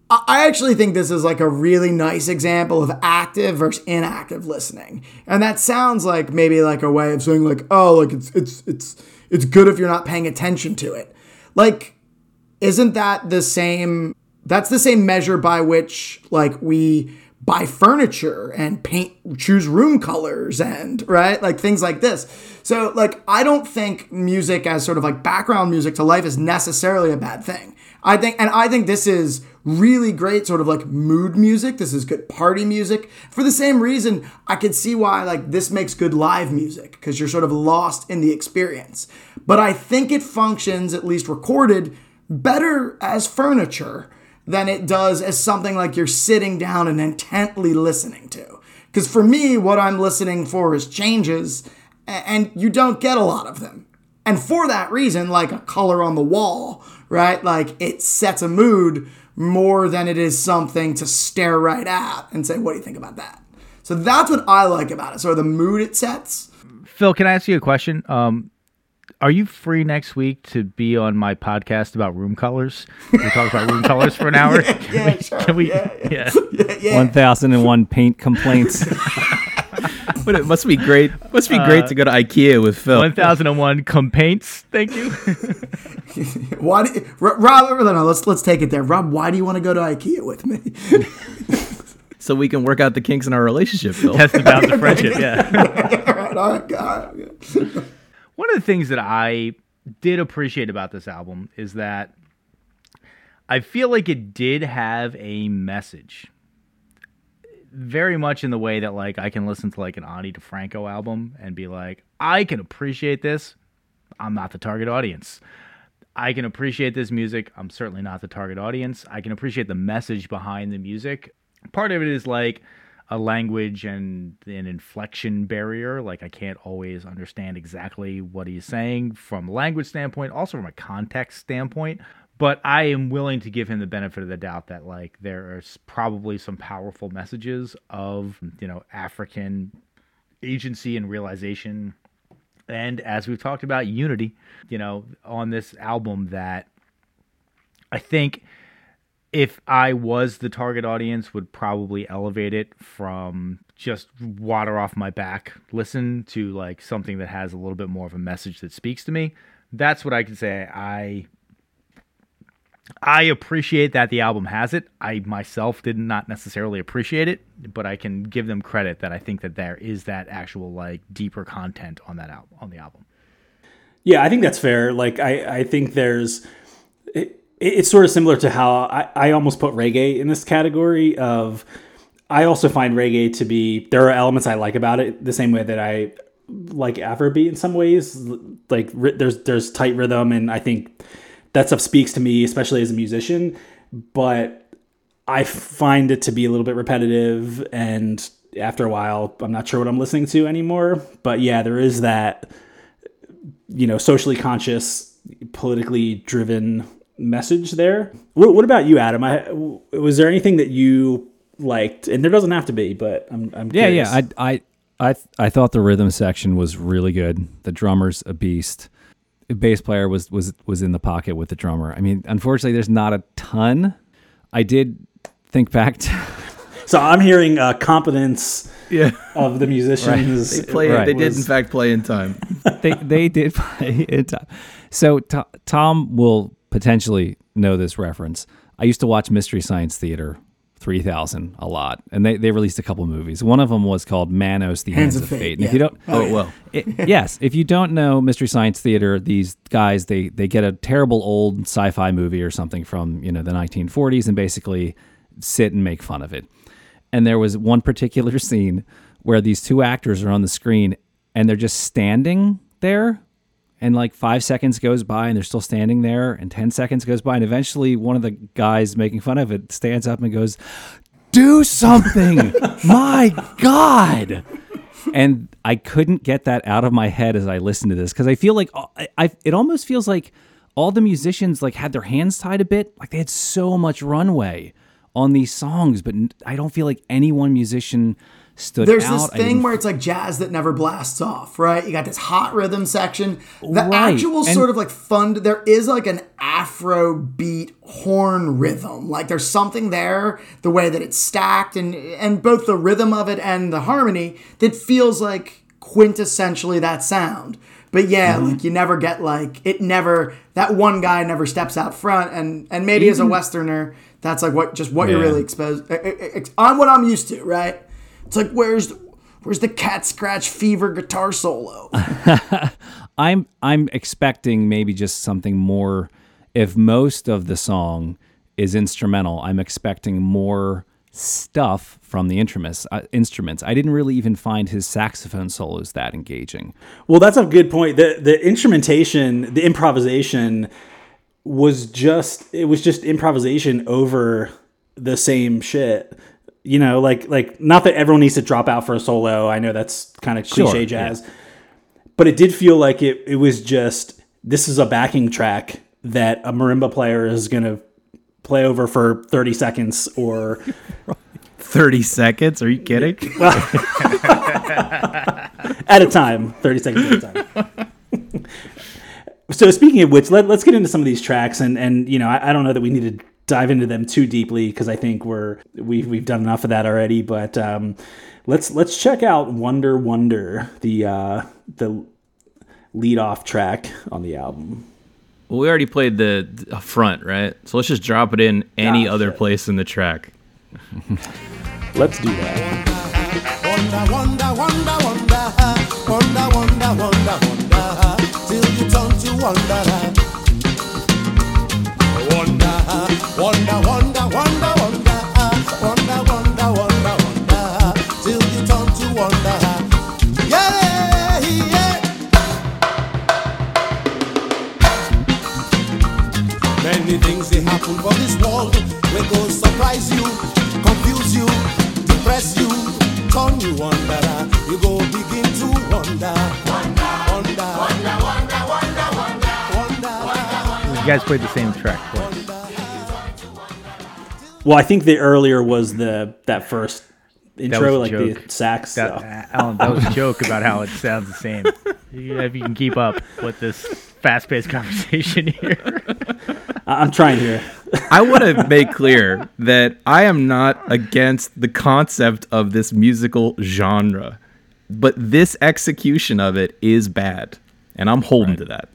I I actually think this is like a really nice example of active versus inactive listening. And that sounds like maybe like a way of saying like, oh, like it's it's it's it's good if you're not paying attention to it. Like isn't that the same that's the same measure by which like we buy furniture and paint choose room colors and right? Like things like this. So like i don't think music as sort of like background music to life is necessarily a bad thing i think and i think this is really great sort of like mood music this is good party music for the same reason i could see why like this makes good live music because you're sort of lost in the experience but i think it functions at least recorded better as furniture than it does as something like you're sitting down and intently listening to. Because for me, what I'm listening for is changes, and you don't get a lot of them. And for that reason, like a color on the wall, right? Like it sets a mood more than it is something to stare right at and say, what do you think about that? So that's what I like about it. So the mood it sets. Phil, can I ask you a question? Um, are you free next week to be on my podcast about room colors? We talk about room colors for an hour. Yeah, sure. Can we? yeah, yeah. yeah. yeah. 1001 paint complaints. But it must be great. Must be great uh, to go to IKEA with Phil. 1001 complaints. Thank you. Why, do, R- Rob? No, no, let's let's take it there. Rob, why do you want to go to IKEA with me? so we can work out the kinks in our relationship, Phil. Test the friendship. Yeah. all right, all right, all right. One of the things that I did appreciate about this album is that I feel like it did have a message. Very much in the way that like I can listen to like an Ani DiFranco album and be like, I can appreciate this. I'm not the target audience. I can appreciate this music. I'm certainly not the target audience. I can appreciate the message behind the music. Part of it is like a language and an inflection barrier. Like I can't always understand exactly what he's saying from a language standpoint, also from a context standpoint. But I am willing to give him the benefit of the doubt that like there are probably some powerful messages of you know African agency and realization. And as we've talked about unity you know on this album that i think if i was the target audience would probably elevate it from just water off my back listen to like something that has a little bit more of a message that speaks to me. That's what i can say. I I appreciate that the album has it. I myself did not necessarily appreciate it, but I can give them credit that I think that there is that actual like deeper content on that album on the album. Yeah, I think that's fair. Like, I, I think there's, it, it's sort of similar to how I, I almost put reggae in this category of, I also find reggae to be, there are elements I like about it the same way that I like Afrobeat in some ways. Like, there's, there's tight rhythm, and I think that stuff speaks to me, especially as a musician. But I find it to be a little bit repetitive, and after a while, I'm not sure what I'm listening to anymore. But yeah, there is that you know, socially conscious, politically driven message there. What, what about you, Adam? I was there anything that you liked, and there doesn't have to be, but I'm, I'm Yeah, curious. yeah. I, I, I, I thought the rhythm section was really good. The drummer's a beast. The bass player was was was in the pocket with the drummer. I mean, unfortunately, there's not a ton. I did think back to so I'm hearing uh, competence Yeah, of the musicians. they play. Right. They did in fact play in time. they they did play in time. So To- Tom will potentially know this reference. I used to watch Mystery Science Theater 3000 a lot, and they, they released a couple movies. One of them was called Manos: The Hands, of Fate. And if you don't, Oh well. it, yes, if you don't know Mystery Science Theater, these guys they they get a terrible old sci-fi movie or something from you know the 1940s and basically sit and make fun of it. And there was one particular scene where these two actors are on the screen and they're just standing there and like five seconds goes by and they're still standing there and 10 seconds goes by and eventually one of the guys making fun of it stands up and goes do something! My god! And I couldn't get that out of my head as I listened to this because I feel like uh, I, I it almost feels like all the musicians like had their hands tied a bit like they had so much runway on these songs but i don't feel like any one musician stood There's out this thing where it's like jazz that never blasts off, right? You got this hot rhythm section. The Right, actual and- sort of like fun, there is like an Afro beat horn rhythm. Like there's something there, the way that it's stacked and and both the rhythm of it and the harmony that feels like quintessentially that sound. But yeah, Mm-hmm. like you never get like it never that one guy never steps out front and and maybe as a westerner that's like what just what you're really exposed on what I'm used to, right? It's like where's the, where's the cat scratch fever guitar solo? I'm I'm expecting maybe just something more. If most of the song is instrumental, I'm expecting more stuff from the instruments. Uh, instruments. I didn't really even find his saxophone solos that engaging. Well, that's a good point. The the instrumentation, the improvisation was just it was just improvisation over the same shit. You know, like like not that everyone needs to drop out for a solo. I know that's kind of cliche Sure, jazz. but it did feel like it it was just this is a backing track that a marimba player is gonna play over for 30 seconds or 30 seconds? Are you kidding? at a time 30 seconds at a time so speaking of which let, let's get into some of these tracks and and you know I, I don't know that we need to dive into them too deeply because i think we're we've, we've done enough of that already but um, let's let's check out wonder wonder the uh, the lead off track on the album Well, we already played the, the front, right? So let's just drop it in any Ah, other shit. place in the track. let's do that Wonder, wonder, wonder, wonder, wonder, wonder, wonder, wonder, till you turn to. Wonder, Wonder, wonder, wonder, wonder, wonder, wonder, wonder, wonder, till you turn to wonder. Yeah, yeah. Many things they happen for this world. They go surprise you, confuse you, depress you, turn you wonder. You go begin to wonder, wonder, wonder, wonder, wonder, wonder, wonder. wonder, wonder, you guys played the same track. Twice well i think the earlier was the that first intro a like joke. the sax That, stuff. uh, Alan, that was a joke about how it sounds the same. If you can keep up with this fast-paced conversation here. I- i'm trying here I want to make clear that I am not against the concept of this musical genre, but this execution of it is bad, and I'm holding to that.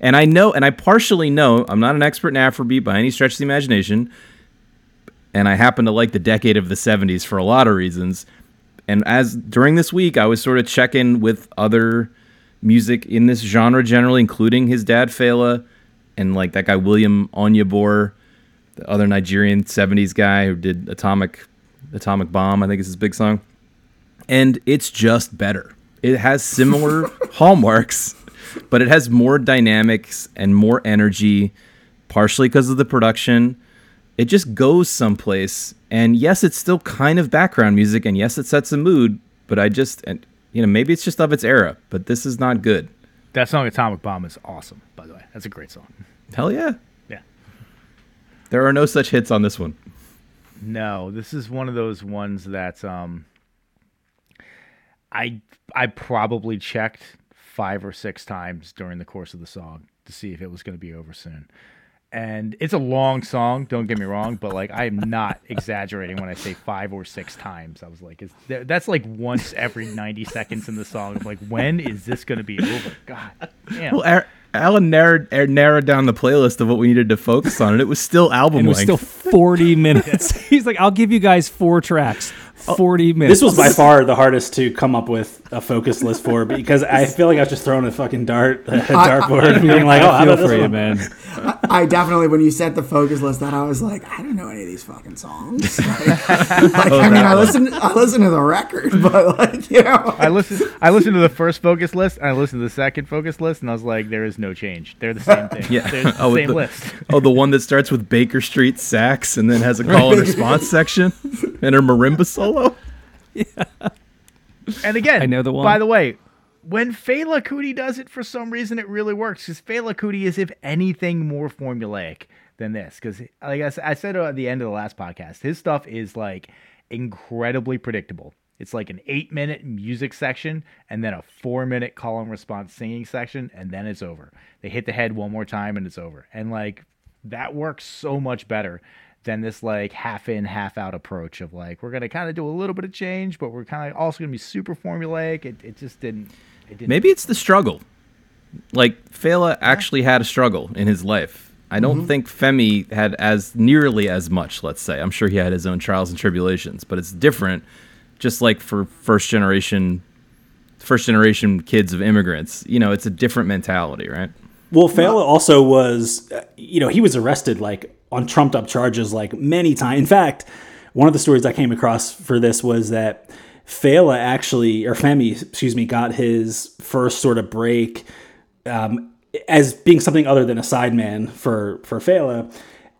And I know, and I partially know, I'm not an expert in Afrobeat by any stretch of the imagination, and I happen to like the decade of the 70s for a lot of reasons. And as during this week, I was sort of checking with other music in this genre generally, including his dad Fela and like that guy William Onyeabor, the other Nigerian 70s guy who did Atomic Atomic Bomb, I think is his big song. And it's just better. It has similar hallmarks, but it has more dynamics and more energy, partially because of the production. It just goes someplace. And yes, it's still kind of background music, and yes, it sets a mood, but I just, and, you know, maybe it's just of its era, but this is not good. That song "Atomic Bomb" is awesome, by the way. That's a great song. Hell yeah. Yeah. There are no such hits on this one. No, this is one of those ones that um I I probably checked five or six times during the course of the song to see if it was going to be over soon. And it's a long song, don't get me wrong, but like I'm not exaggerating when I say five or six times. I was like, is there, that's like once every 90 seconds in the song. I'm like, when is this going to be over? God damn. Well, Ar- Alan narrowed, er, narrowed down the playlist of what we needed to focus on, and it was still album And it was length. still 40 minutes. He's like, I'll give you guys four tracks. 40 minutes. This was by far the hardest to come up with a focus list for because I feel like I was just throwing a fucking dart, a dartboard, being like, "Oh, oh I feel about this for you, one?" man. I definitely, when you set the focus list, that I was like, I don't know any of these fucking songs. Like, like, I mean, I listen, I listen to the record, but like, you know, I listened. I listened to the first focus list, and I listened to the second focus list, and I was like, "There is no change. They're the same thing. Yeah. They're the Oh, same the- list." oh, the one that starts with Baker Street sax and then has a call and response section and her marimba solo. And again, I know the one. By the way, when Fela Kuti does it, for some reason, it really works. Because Fela Kuti is, if anything, more formulaic than this. Because, like I said at the end of the last podcast, his stuff is like incredibly predictable. It's like an eight-minute music section, and then a four-minute call and response singing section, and then it's over. They hit the head one more time, and it's over. And like that works so much better than this like half in half out approach of like we're gonna kind of do a little bit of change but we're kind of also gonna be super formulaic it, it just didn't it didn't Maybe it's the struggle. Like Fela actually had a struggle in his life. I don't Mm-hmm. think Femi had as nearly as much, let's say. I'm sure he had his own trials and tribulations, but it's different just like for first generation first generation kids of immigrants. You know, it's a different mentality, right? Well, Fela also was, uh, you know, he was arrested like on trumped up charges like many times. In fact, one of the stories I came across for this was that Fela actually, or Femi, excuse me, got his first sort of break um, as being something other than a sideman for for Fela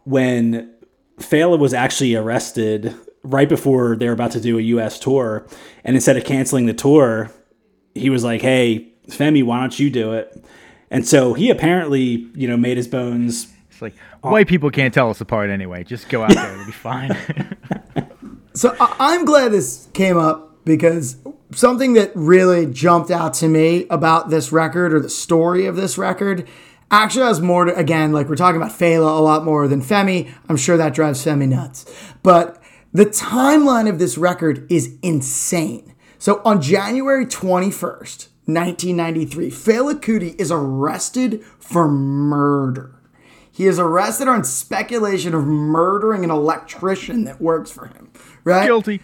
when Fela was actually arrested right before they were about to do a U.S. tour, and instead of canceling the tour, he was like, "Hey, Femi, why don't you do it? And so he apparently, you know, made his bones. It's like oh. white people can't tell us apart anyway. Just go out there; it'll be fine. So I- I'm glad this came up because something that really jumped out to me about this record or the story of this record actually has more to, again, like we're talking about Fela a lot more than Femi. I'm sure that drives Femi nuts. But the timeline of this record is insane. So on January 21st, 1993, Fela Kuti is arrested for murder. He is arrested on speculation of murdering an electrician that works for him. Right? Guilty.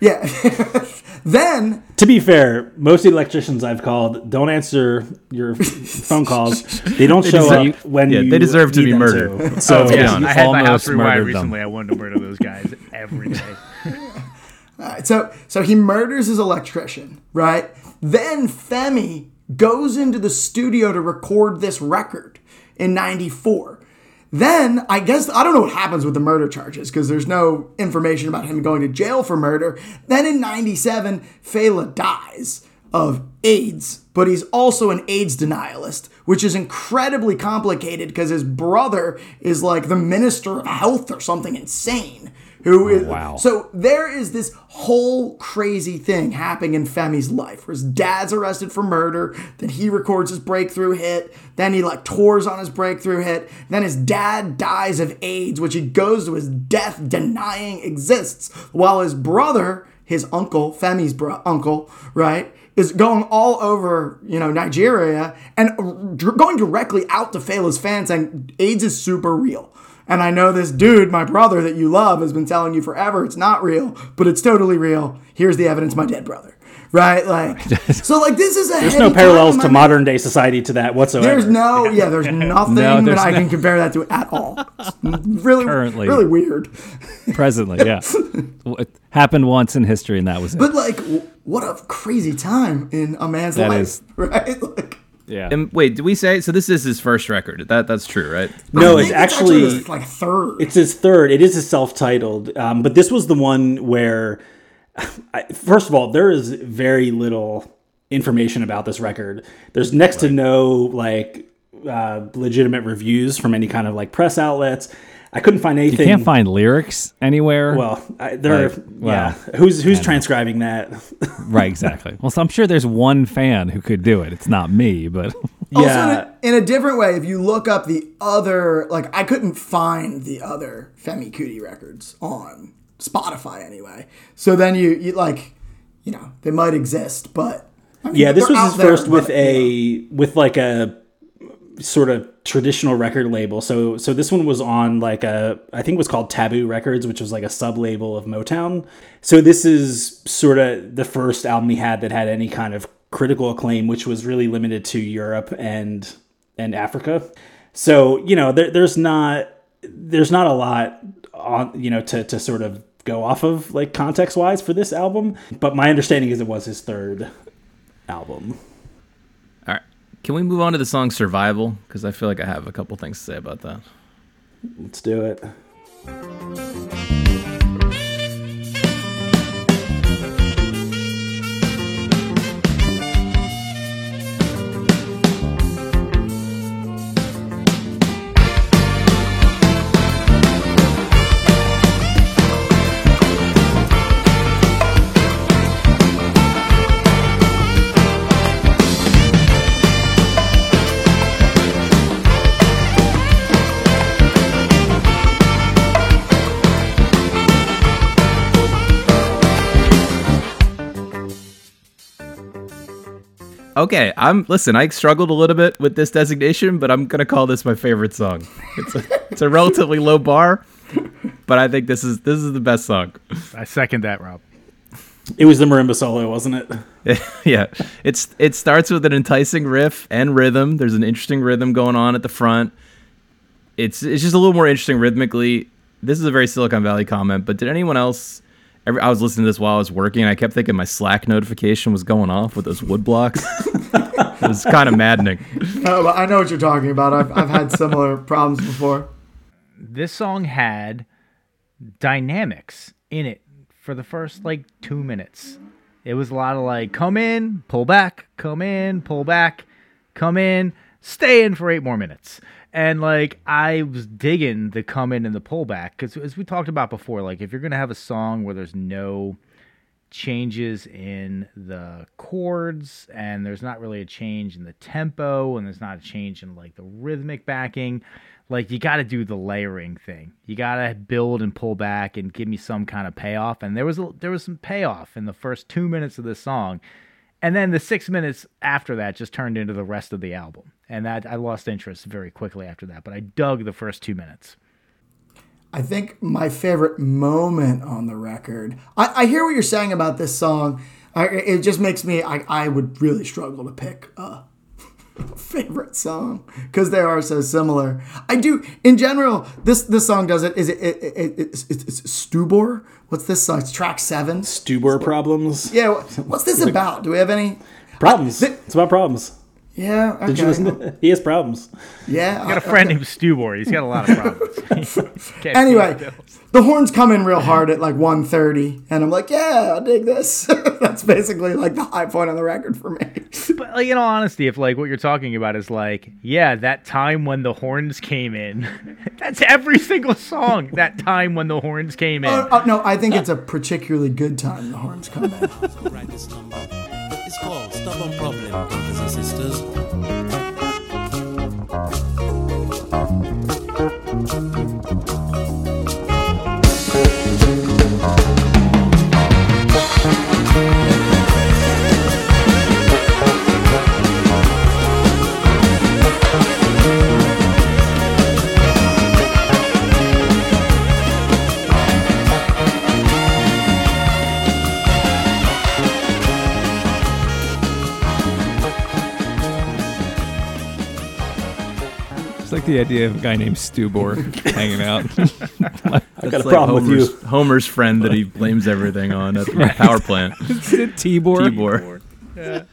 Yeah. then To be fair, most electricians I've called don't answer your phone calls. They don't show deserve- up when yeah, you they deserve to need be murdered. to. Oh, so Yeah. yeah, I had my house rewired murdered them. recently. I wanted to murder those guys every day. so so he murders his electrician, right? Then Femi goes into the studio to record this record in 94. Then I guess I don't know what happens with the murder charges because there's no information about him going to jail for murder. Then in 97, Fela dies of AIDS, but he's also an AIDS denialist, which is incredibly complicated because his brother is like the minister of health or something insane. Who oh, is wow. so there is this whole crazy thing happening in Femi's life where his dad's arrested for murder, then he records his breakthrough hit, then he like tours on his breakthrough hit, then his dad dies of AIDS, which he goes to his death denying exists, while his brother, his uncle, Femi's bro- uncle, right, is going all over, you know, Nigeria and going directly out to Fela's fans saying AIDS is super real. And I know this dude, my brother that you love, has been telling you forever it's not real, but it's totally real. Here's the evidence, my dead brother. Right? Like, so like this is a there's no parallels to modern day society to that whatsoever. There's no, yeah, there's nothing No, that there's I can compare that to at all. It's really, Currently. really weird. Presently, yeah. It happened once in history, and that was it. But like, what a crazy time in a man's That life, is- right? Like, yeah. And wait, did we say so? This is his first record. That that's true, right? no, I it's think actually his, like third. It's his third. It is a self-titled, um, but this was the one where, I, first of all, there is very little information about this record. There's next to no like uh, legitimate reviews from any kind of like press outlets. I couldn't find anything. you can't find lyrics anywhere. Well, I, there. Like, yeah, well, who's who's transcribing that? right, exactly. Well, so I'm sure there's one fan who could do it. It's not me, but Also, yeah, in a, in a different way, if you look up the other, like, I couldn't find the other Femi Kuti records on Spotify anyway. So then you, you like, you know, they might exist, but I mean, yeah. This was his first with a you know. with like a sort of traditional record label. So so this one was on like a I think it was called Tabu Records, which was like a sub label of Motown. So this is sort of the first album he had that had any kind of critical acclaim, which was really limited to Europe and and Africa. So you know there, there's not there's not a lot on you know to to sort of go off of like context wise for this album. But my understanding is it was his third album. Can we move on to the song "Survival"? Because I feel like I have a couple things to say about that. Let's do it. Okay, I'm listen. I struggled a little bit with this designation, but I'm gonna call this my favorite song. It's a, it's a relatively low bar, but I think this is this is the best song. I second that, Rob. It was the marimba solo, wasn't it? yeah, it's it starts with an enticing riff and rhythm. There's an interesting rhythm going on at the front. It's it's just a little more interesting rhythmically. This is a very Silicon Valley comment, but did anyone else? Every, I was listening to this while I was working, and I kept thinking my Slack notification was going off with those wood blocks. it was kind of maddening. Oh, I know what you're talking about. I've, I've had similar problems before. This song had dynamics in it for the first like two minutes. It was a lot of like, come in, pull back, come in, pull back, come in, stay in for eight more minutes. And like, I was digging the come in and the pullback because, as we talked about before, like, if you're to have a song where there's no changes in the chords and there's not really a change in the tempo and there's not a change in like the rhythmic backing like you got to do the layering thing. You got to build and pull back and give me some kind of payoff. And there was a, there was some payoff in the first 2 minutes of this song and then the 6 minutes after that just turned into the rest of the album and that I lost interest very quickly after that but I dug the first 2 minutes I think my favorite moment on the record. I, I hear what you're saying about this song. I, it just makes me. I, I would really struggle to pick a favorite song because they are so similar. I do in general. This this song does it. Is it? it, it it's, it's, it's Stubor. What's this song? It's track seven. Stubor problems. Yeah. What's this about? Do we have any? Problems. it's about problems. Yeah. Okay. Did you listen to He has problems. Yeah. I got a uh, friend named Stubor. He's got a lot of problems. Anyway, his bills. The horns come in real uh-huh. hard at like 1.30, and I'm like, yeah, I dig this. That's basically like the high point on the record for me. But like, in all honesty, if like what you're talking about is like, yeah, that time when the horns came in, that's every single song. That time when the horns came in. Oh, oh, no, I think it's a particularly good time the horns come in. Who write this number? It's called Stubborn Problem, brothers and sisters. The idea of a guy named Stubor hanging out. I've got a problem with you. Homer's friend that he blames everything on at the power plant. Tibor. Tibor.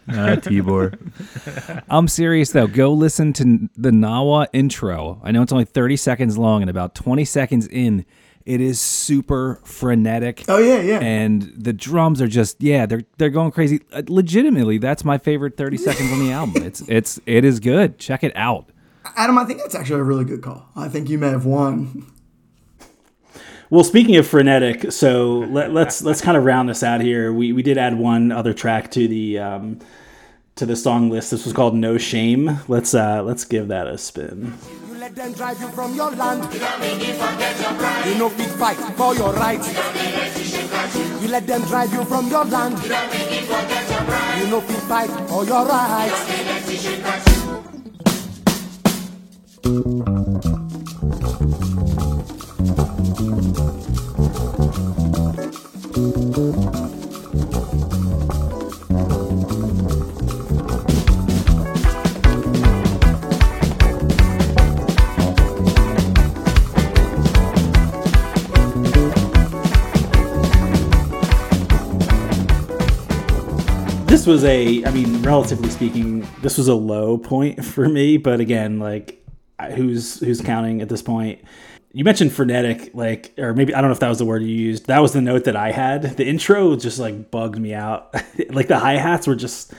Ah, Tibor. I'm serious though. Go listen to the Nawa intro. I know it's only 30 seconds long, and about 20 seconds in, it is super frenetic. Oh, yeah, yeah. And the drums are just yeah, they're they're going crazy. Uh, Legitimately, that's my favorite 30 seconds on the album. It's it's it is good. Check it out. Adam, I think that's actually a really good call. I think you may have won. Well, speaking of frenetic, so let, let's let's kind of round this out here. We we did add one other track to the um, to the song list. This was called "No Shame." Let's uh, let's give that a spin. You let them drive you from your land. You know fit fight for your right. You let them drive you from your land. You know fit fight for your right. This was a, I mean, relatively speaking, this was a low point for me. But again, like, who's who's counting at this point? You mentioned frenetic, like, or maybe I don't know if that was the word you used. That was the note that I had. The intro just like bugged me out. like the hi hats were just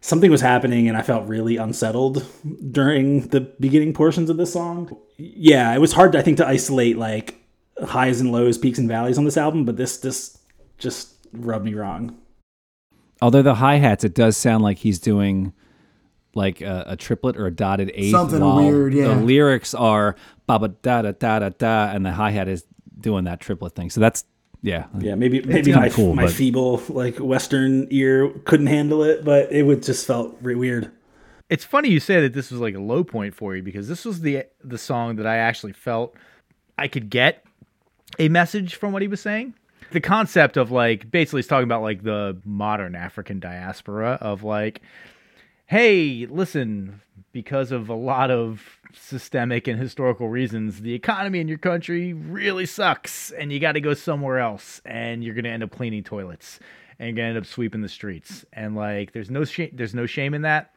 something was happening, and I felt really unsettled during the beginning portions of this song. Yeah, it was hard, I think, to isolate like highs and lows, peaks and valleys on this album. But this this just rubbed me wrong. Although the hi hats, it does sound like he's doing like a, a triplet or a dotted eighth. Something while weird, yeah. The lyrics are ba ba da da da da da, and the hi hat is doing that triplet thing. So that's yeah, Yeah, maybe maybe my cool, my but- feeble like Western ear couldn't handle it, but it would just felt re- weird. It's funny you say that this was like a low point for you because this was the the song that I actually felt I could get a message from what he was saying. The concept of like basically he's talking about like the modern African diaspora of like, hey, listen, because of a lot of systemic and historical reasons, the economy in your country really sucks, and you got to go somewhere else, and you're gonna end up cleaning toilets, and you're gonna end up sweeping the streets, and like, there's no shame, there's no shame in that.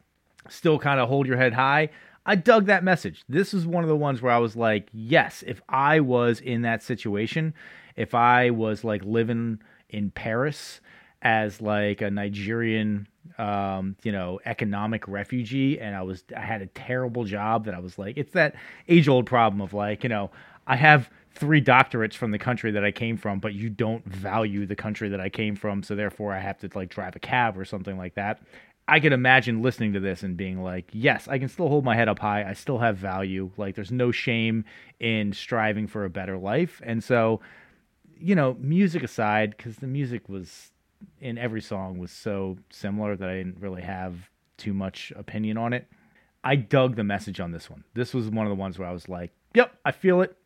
Still, kind of hold your head high. I dug that message. This is one of the ones where I was like, yes, if I was in that situation, if I was like living in Paris as like a Nigerian um, you know, economic refugee and I was I had a terrible job that I was like it's that age old problem of like, you know, I have three doctorates from the country that I came from, but you don't value the country that I came from, so therefore I have to like drive a cab or something like that. I could imagine listening to this and being like, yes, I can still hold my head up high. I still have value. Like, there's no shame in striving for a better life. And so, you know, music aside, because the music was in every song was so similar that I didn't really have too much opinion on it. I dug the message on this one. This was one of the ones where I was like, yep, I feel it.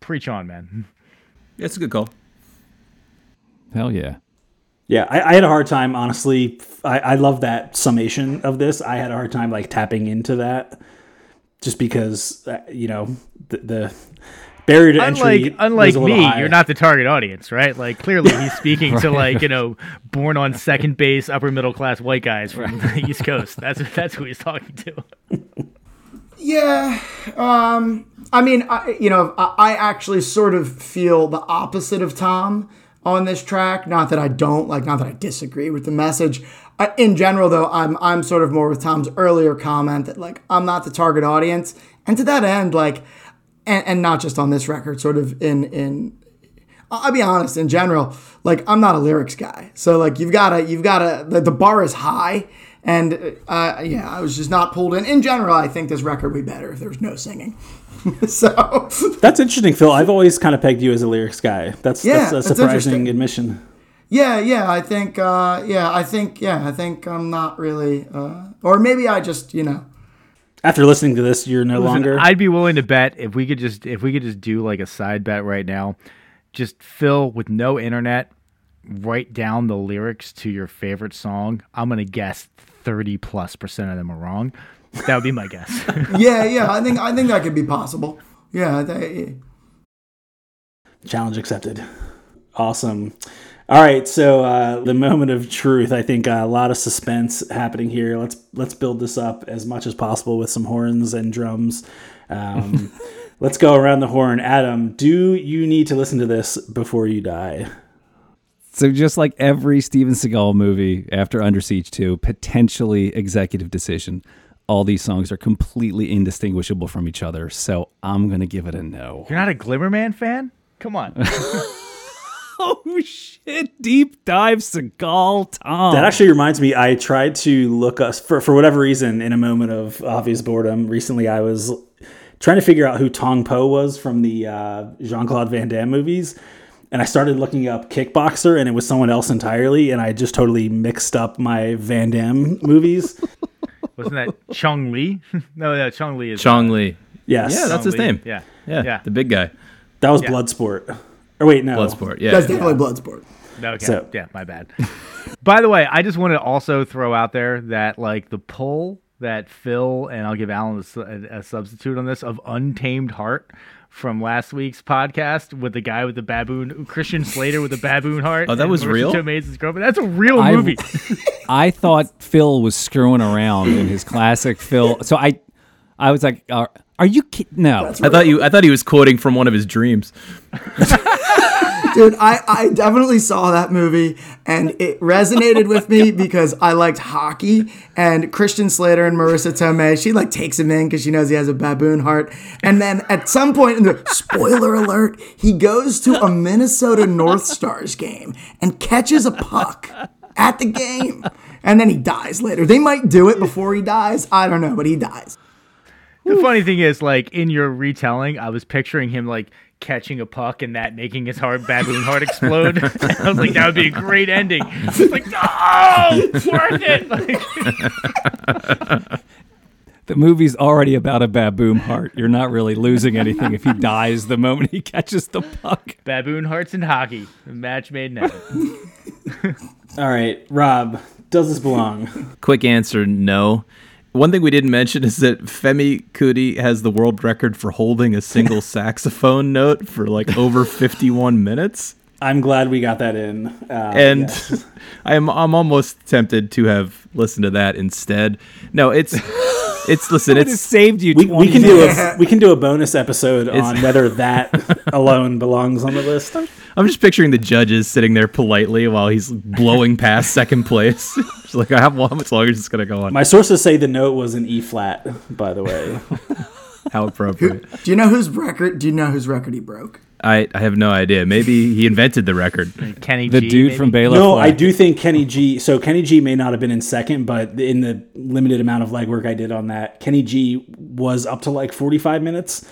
Preach on, man. It's a good call. Hell yeah. Yeah, I, I had a hard time, honestly. I, I love that summation of this. I had a hard time like tapping into that, just because uh, you know the, the barrier to entry. unlike unlike was a me, high. you're not the target audience, right? Like clearly he's speaking to like, you know, born on second base, upper middle class white guys from the East Coast. That's that's who he's talking to. Yeah, um, I mean, I, you know, I, I actually sort of feel the opposite of Tom on this track. Not that I don't like, not that I disagree with the message. I, in general, though, I'm I'm sort of more with Tom's earlier comment that like I'm not the target audience, and to that end, like, and, and not just on this record, sort of in in I'll be honest, in general, like I'm not a lyrics guy. So like you've gotta, you've gotta, the, the bar is high. And uh, yeah, I was just not pulled in. In general, I think this record would be better if there was no singing. so That's interesting, Phil. I've always kind of pegged you as a lyrics guy. That's Yeah, that's a surprising admission. yeah, yeah, I think, uh, yeah, I think, yeah, I think I'm not really, uh, or maybe I just, you know, After listening to this, you're no Listen, longer. I'd be willing to bet if we could just if we could just do like a side bet right now, just fill with no internet, write down the lyrics to your favorite song. I'm gonna guess thirty plus percent of them are wrong. That would be my guess. yeah, yeah, I think, I think that could be possible. Yeah, I think, Challenge accepted. Awesome. All right, so uh, the moment of truth. I think uh, a lot of suspense happening here. Let's let's build this up as much as possible with some horns and drums. Um, let's go around the horn. Adam, do you need to listen to this before you die? So just like every Steven Seagal movie after Under Siege 2, potentially executive decision. All these songs are completely indistinguishable from each other, so I'm gonna give it a no. You're not a Glimmer Man fan? Come on. Oh shit! Deep dive Seagal Tom. That actually reminds me. I tried to look us for for whatever reason in a moment of obvious boredom. Recently, I was trying to figure out who Tong Po was from the uh, Jean Claude Van Damme movies, and I started looking up Kickboxer, and it was someone else entirely, and I just totally mixed up my Van Damme movies. Wasn't that Chung Lee? no, no, Chung Lee is Chong Li. Yes, Yeah, that's his Lee. name. Yeah. Yeah, Yeah. the big guy. that was Yeah. Bloodsport. Or wait, no, Bloodsport. Yeah. that's definitely Bloodsport. Okay. So- yeah, my bad. By the way, I just want to also throw out there that like the pull that Phil and I'll give Alan a, a, a substitute on this of Untamed Heart from last week's podcast with the guy with the baboon, Christian Slater with the baboon heart. Oh, that was Marisa real? Tomei's girlfriend. That's a real I- movie. I thought Phil was screwing around in his classic Phil. So I, I was like, are, are you kidding? No. I thought you. I thought he was quoting from one of his dreams. Dude, I, I definitely saw that movie and it resonated with me because I liked hockey and Christian Slater and Marisa Tomei, she like takes him in because she knows he has a baboon heart. And then at some point in the spoiler alert, he goes to a Minnesota North Stars game and catches a puck at the game. And then he dies later. They might do it before he dies. I don't know, but he dies. the funny thing is, like in your retelling, I was picturing him like catching a puck and that making his heart baboon heart explode. I was like, that would be a great ending. It's like, no, it's worth it. Like, The movie's already about a baboon heart. You're not really losing anything if he dies the moment he catches the puck. baboon hearts and hockey, a match made in heaven. All right, Rob, does this belong? Quick answer: No. One thing we didn't mention is that Femi Kuti has the world record for holding a single saxophone note for like over 51 minutes. I'm glad we got that in. Uh, and yes. I'm I'm almost tempted to have listened to that instead. No, it's it's listen, It it's saved you. we, we can do a we can do a bonus episode on whether that alone belongs on the list. I'm just picturing the judges sitting there politely while he's blowing past second place. Just like I have how much longer is this gonna go on? My sources say the note was an E flat. By the way, How appropriate. Do you know whose record? Do you know whose record he broke? I, I have no idea. Maybe he invented the record. Kenny the G, dude maybe? from Baylor. no, Fleck. I do think Kenny G. So Kenny G may not have been in second, but in the limited amount of legwork I did on that, Kenny G was up to like 45 minutes,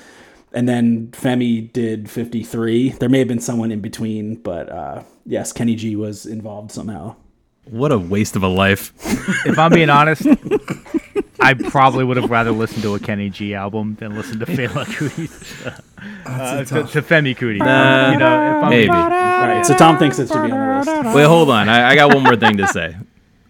and then Femi did 53. There may have been someone in between, but uh, yes, Kenny G was involved somehow. What a waste of a life. If I'm being honest, I probably would have rather listened to a Kenny G album than listen to Fela Kuti's. Uh, to, to Femi Kuti. Nah, you know, if I'm Maybe. All right, so Tom thinks it should be on the list. Wait, hold on. I, I got one more thing to say.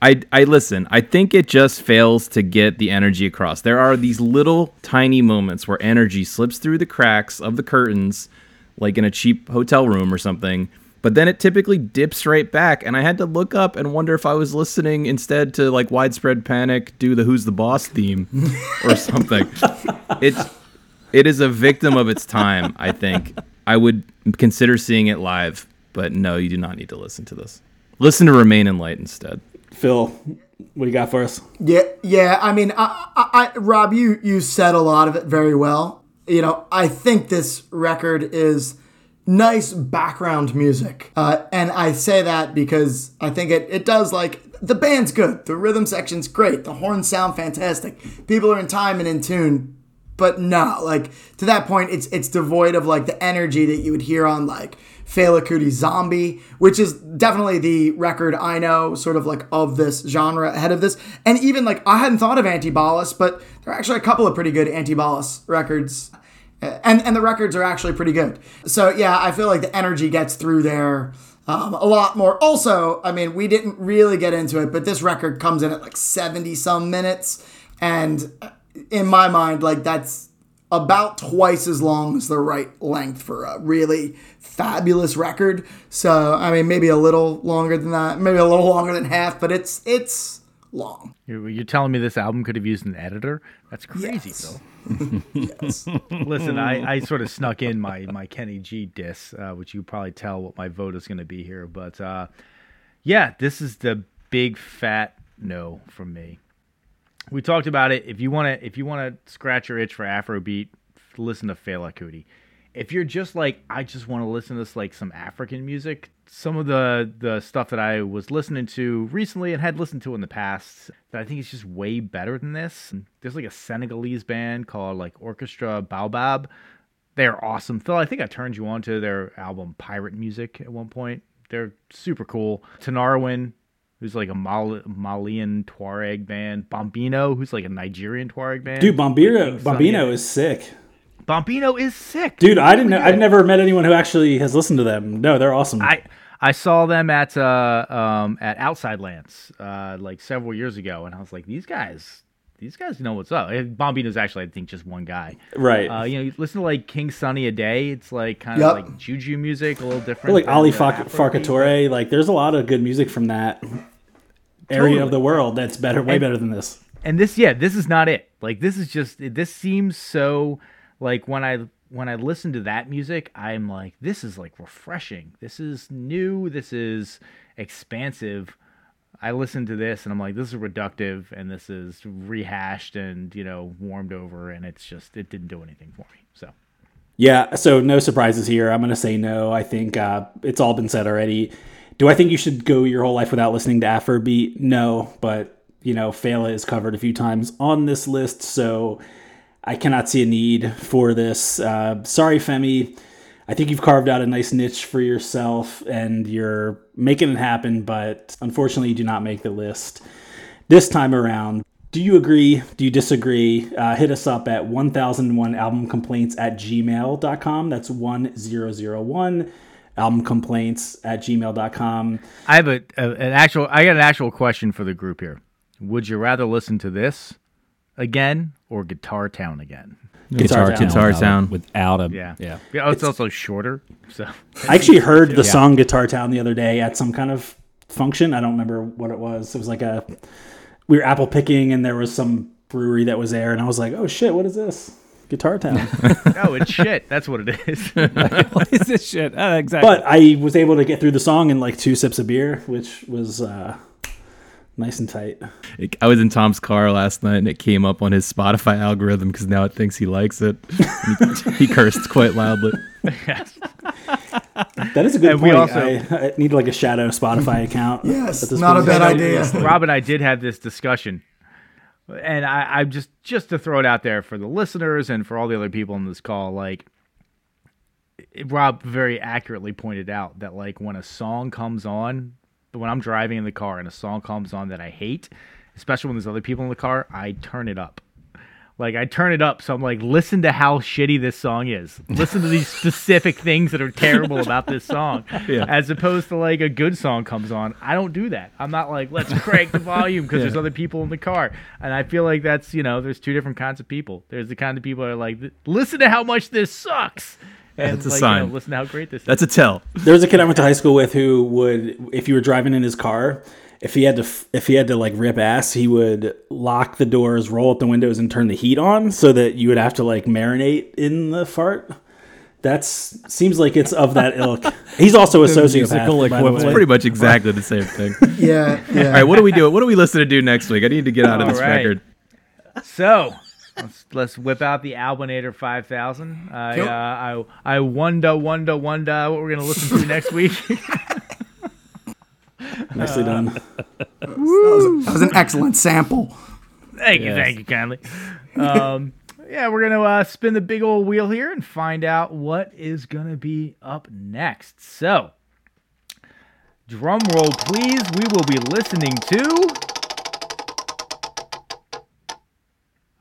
I, I listen. I think it just fails to get the energy across. There are these little tiny moments where energy slips through the cracks of the curtains, like in a cheap hotel room or something. But then it typically dips right back, and I had to look up and wonder if I was listening instead to like widespread panic do the "Who's the Boss" theme or something. it's it is a victim of its time. I think I would consider seeing it live, but no, you do not need to listen to this. Listen to "Remain in Light" instead. Phil, what do you got for us? Yeah, yeah. I mean, I, I, I, Rob, you you said a lot of it very well. You know, I think this record is nice background music, uh, and I say that because I think it it does like the band's good, the rhythm section's great, the horns sound fantastic, people are in time and in tune. But no, like to that point, it's it's devoid of like the energy that you would hear on like Fela Kuti Zombie, which is definitely the record I know sort of like of this genre ahead of this. And even like I hadn't thought of Antibalas, but there are actually a couple of pretty good Antibalas records. Uh, And and the records are actually pretty good. So yeah, I feel like the energy gets through there um, a lot more. Also, I mean, we didn't really get into it, but this record comes in at like 70 some minutes. And in my mind, like that's about twice as long as the right length for a really fabulous record. So I mean, maybe a little longer than that, maybe a little longer than half, but it's it's long. You're, you're telling me this album could have used an editor? That's crazy, Yes. Phil. Yes. Listen, I, I sort of snuck in my, my Kenny G diss, uh, which you probably tell what my vote is going to be here. But uh, yeah, this is the big fat no from me. We talked about it. If you want to, if you want to scratch your itch for Afrobeat, listen to Fela Kuti. If you're just like, I just want to listen to this like some African music, some of the the stuff that I was listening to recently and had listened to in the past that I think is just way better than this. There's like a Senegalese band called like Orchestra Baobab. They're awesome. Phil, I think I turned you on to their album Pirate Music at one point. They're super cool. Tinariwen, who's like a Mal- Malian Tuareg band. Bombino, who's like a Nigerian Tuareg band. Dude, Bombino, Bombino is sick. Bombino is sick. Dude, I didn't know. I've never met anyone who actually has listened to them. No, they're awesome. I I saw them at uh um at Outside Lands uh like several years ago, and I was like, these guys, these guys know what's up. And Bombino's actually, I think, just one guy. right. Uh, you know, you listen to like King Sunny Adé. It's like kind Yep. of like juju music, a little Or different. like Ali the Farc- Farka Touré. Like, there's a lot of good music from that area of the world that's better, way And- better than this. and this yeah this is not it like this is just this seems so like when i when i listen to that music i'm like this is like refreshing this is new this is expansive i listen to this and i'm like this is reductive and this is rehashed and you know warmed over and it's just it didn't do anything for me so Yeah, so no surprises here. I'm going to say no. I think uh, it's all been said already. Do I think you should go your whole life without listening to Afrobeat? No, but you know, Fela is covered a few times on this list, so I cannot see a need for this. Uh, sorry, Femi. I think you've carved out a nice niche for yourself and you're making it happen, but unfortunately, you do not make the list this time around. Do you agree? Do you disagree? Uh, hit us up at 1001 album complaints at gmail.com. That's 1001 album complaints at gmail.com. i have a, a an actual i got an actual question for the group here would you rather listen to this again or guitar town again Guitar Town. Guitar without a- Town. without a Yeah. yeah. Yeah, it's, also shorter. So I actually heard the song Guitar Town the other day at some kind of function. I don't remember what it was. It was like a we were apple picking and there was some brewery that was there and I was like, "Oh shit, what is this?" Guitar Town. oh, it's shit. That's what it is. what is this shit? Uh, exactly. but I was able to get through the song in like two sips of beer, which was uh nice and tight. It- I was in Tom's car last night and it came up on his Spotify algorithm because now it thinks he likes it. he, he cursed quite loudly. That is a good And we point. also- I, I need like a shadow Spotify account. Yes, at this not a bad idea. Rob and I did have this discussion, and I, I just just to throw it out there for the listeners and for all the other people on this call, like Rob very accurately pointed out that like when a song comes on, when I'm driving in the car and a song comes on that I hate, especially when there's other people in the car, I turn it up. Like I turn it up, so I'm like, listen to how shitty this song is. Listen to these specific things that are terrible about this song, as opposed to like a good song comes on. I don't do that. I'm not like, let's crank the volume because there's other people in the car, and I feel like that's you know, there's two different kinds of people. There's the kind of people that are like, listen to how much this sucks, and That's a like, sign. You know, listen to how great this is. That's a tell. There was a kid I went to high school with who would, if you were driving in his car, if he had to, if he had to like rip ass, he would lock the doors, roll up the windows, and turn the heat on so that you would have to like marinate in the fart. That's seems like it's of that ilk. He's also a sociopath. musical by the equivalent. way. Pretty much exactly the same thing. Yeah, yeah. All right, what do we do? What do we listen to do next week? I need to get out of All this right. record. So let's, let's whip out the Albinator 5000. I Yep. uh, I I wonder wonder wonder what we're gonna listen to next week. Nicely done. That was, that was an excellent sample. thank you, thank you kindly. Um, yeah, we're gonna uh, spin the big old wheel here and find out what is gonna be up next. So, drum roll, please. We will be listening to.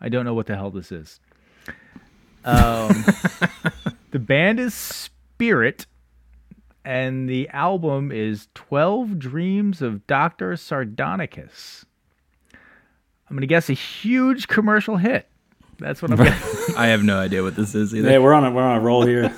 I don't know what the hell this is. Um, the band is Spirit, and the album is 12 Dreams of Dr. Sardonicus. I'm going to guess a huge commercial hit. That's what I'm guessing. I have no idea what this is either. Hey, we're on a we're on a roll here.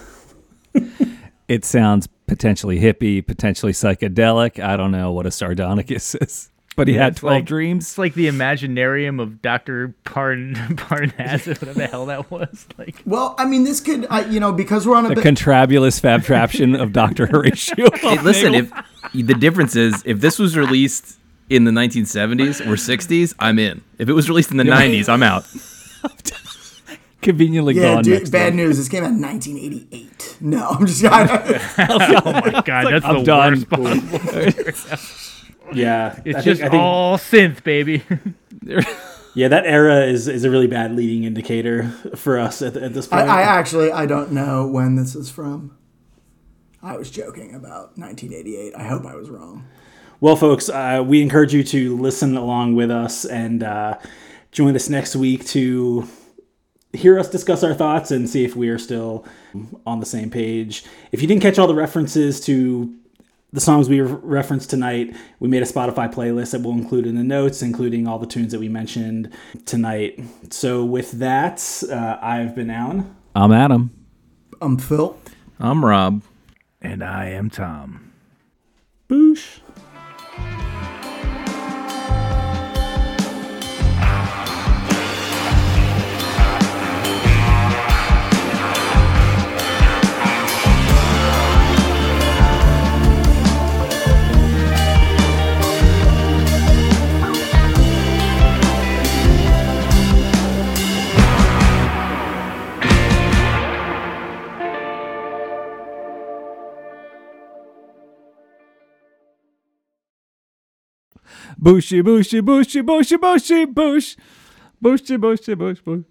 it sounds potentially hippie, potentially psychedelic. I don't know what a sardonicus is, but he had 12 like- dreams. It's like the Imaginarium of Dr. Parn- Parnassus, whatever the hell that was. Like, Well, I mean, this could, uh, you know, because we're on a The bit. contrabulous fabtraption of Dr. Horatio. Hey, listen, if the difference is if this was released in the 1970s or 60s, I'm in. If it was released in the 90s, I'm out. Conveniently yeah, gone dude, next bad month. news. This came out in 1988. No, I'm just. I, oh my god, that's I'm the done. worst possible. Yeah, It's I just think, I think, all synth, baby. yeah, that era is is a really bad leading indicator for us at, at this I, point. I actually, I don't know when this is from. I was joking about 1988. I hope I was wrong. Well, folks, uh, we encourage you to listen along with us and uh, join us next week to hear us discuss our thoughts and see if we are still on the same page. If you didn't catch all the references to the songs we re- referenced tonight, we made a Spotify playlist that we'll include in the notes, including all the tunes that we mentioned tonight. So, with that, uh, I've been Alan. I'm Adam. I'm Phil. I'm Rob. and I am Tom. Boosh. Bushy, bushy, bushy, bushy, bushy, bush. Bushy, bushy, bush, bush.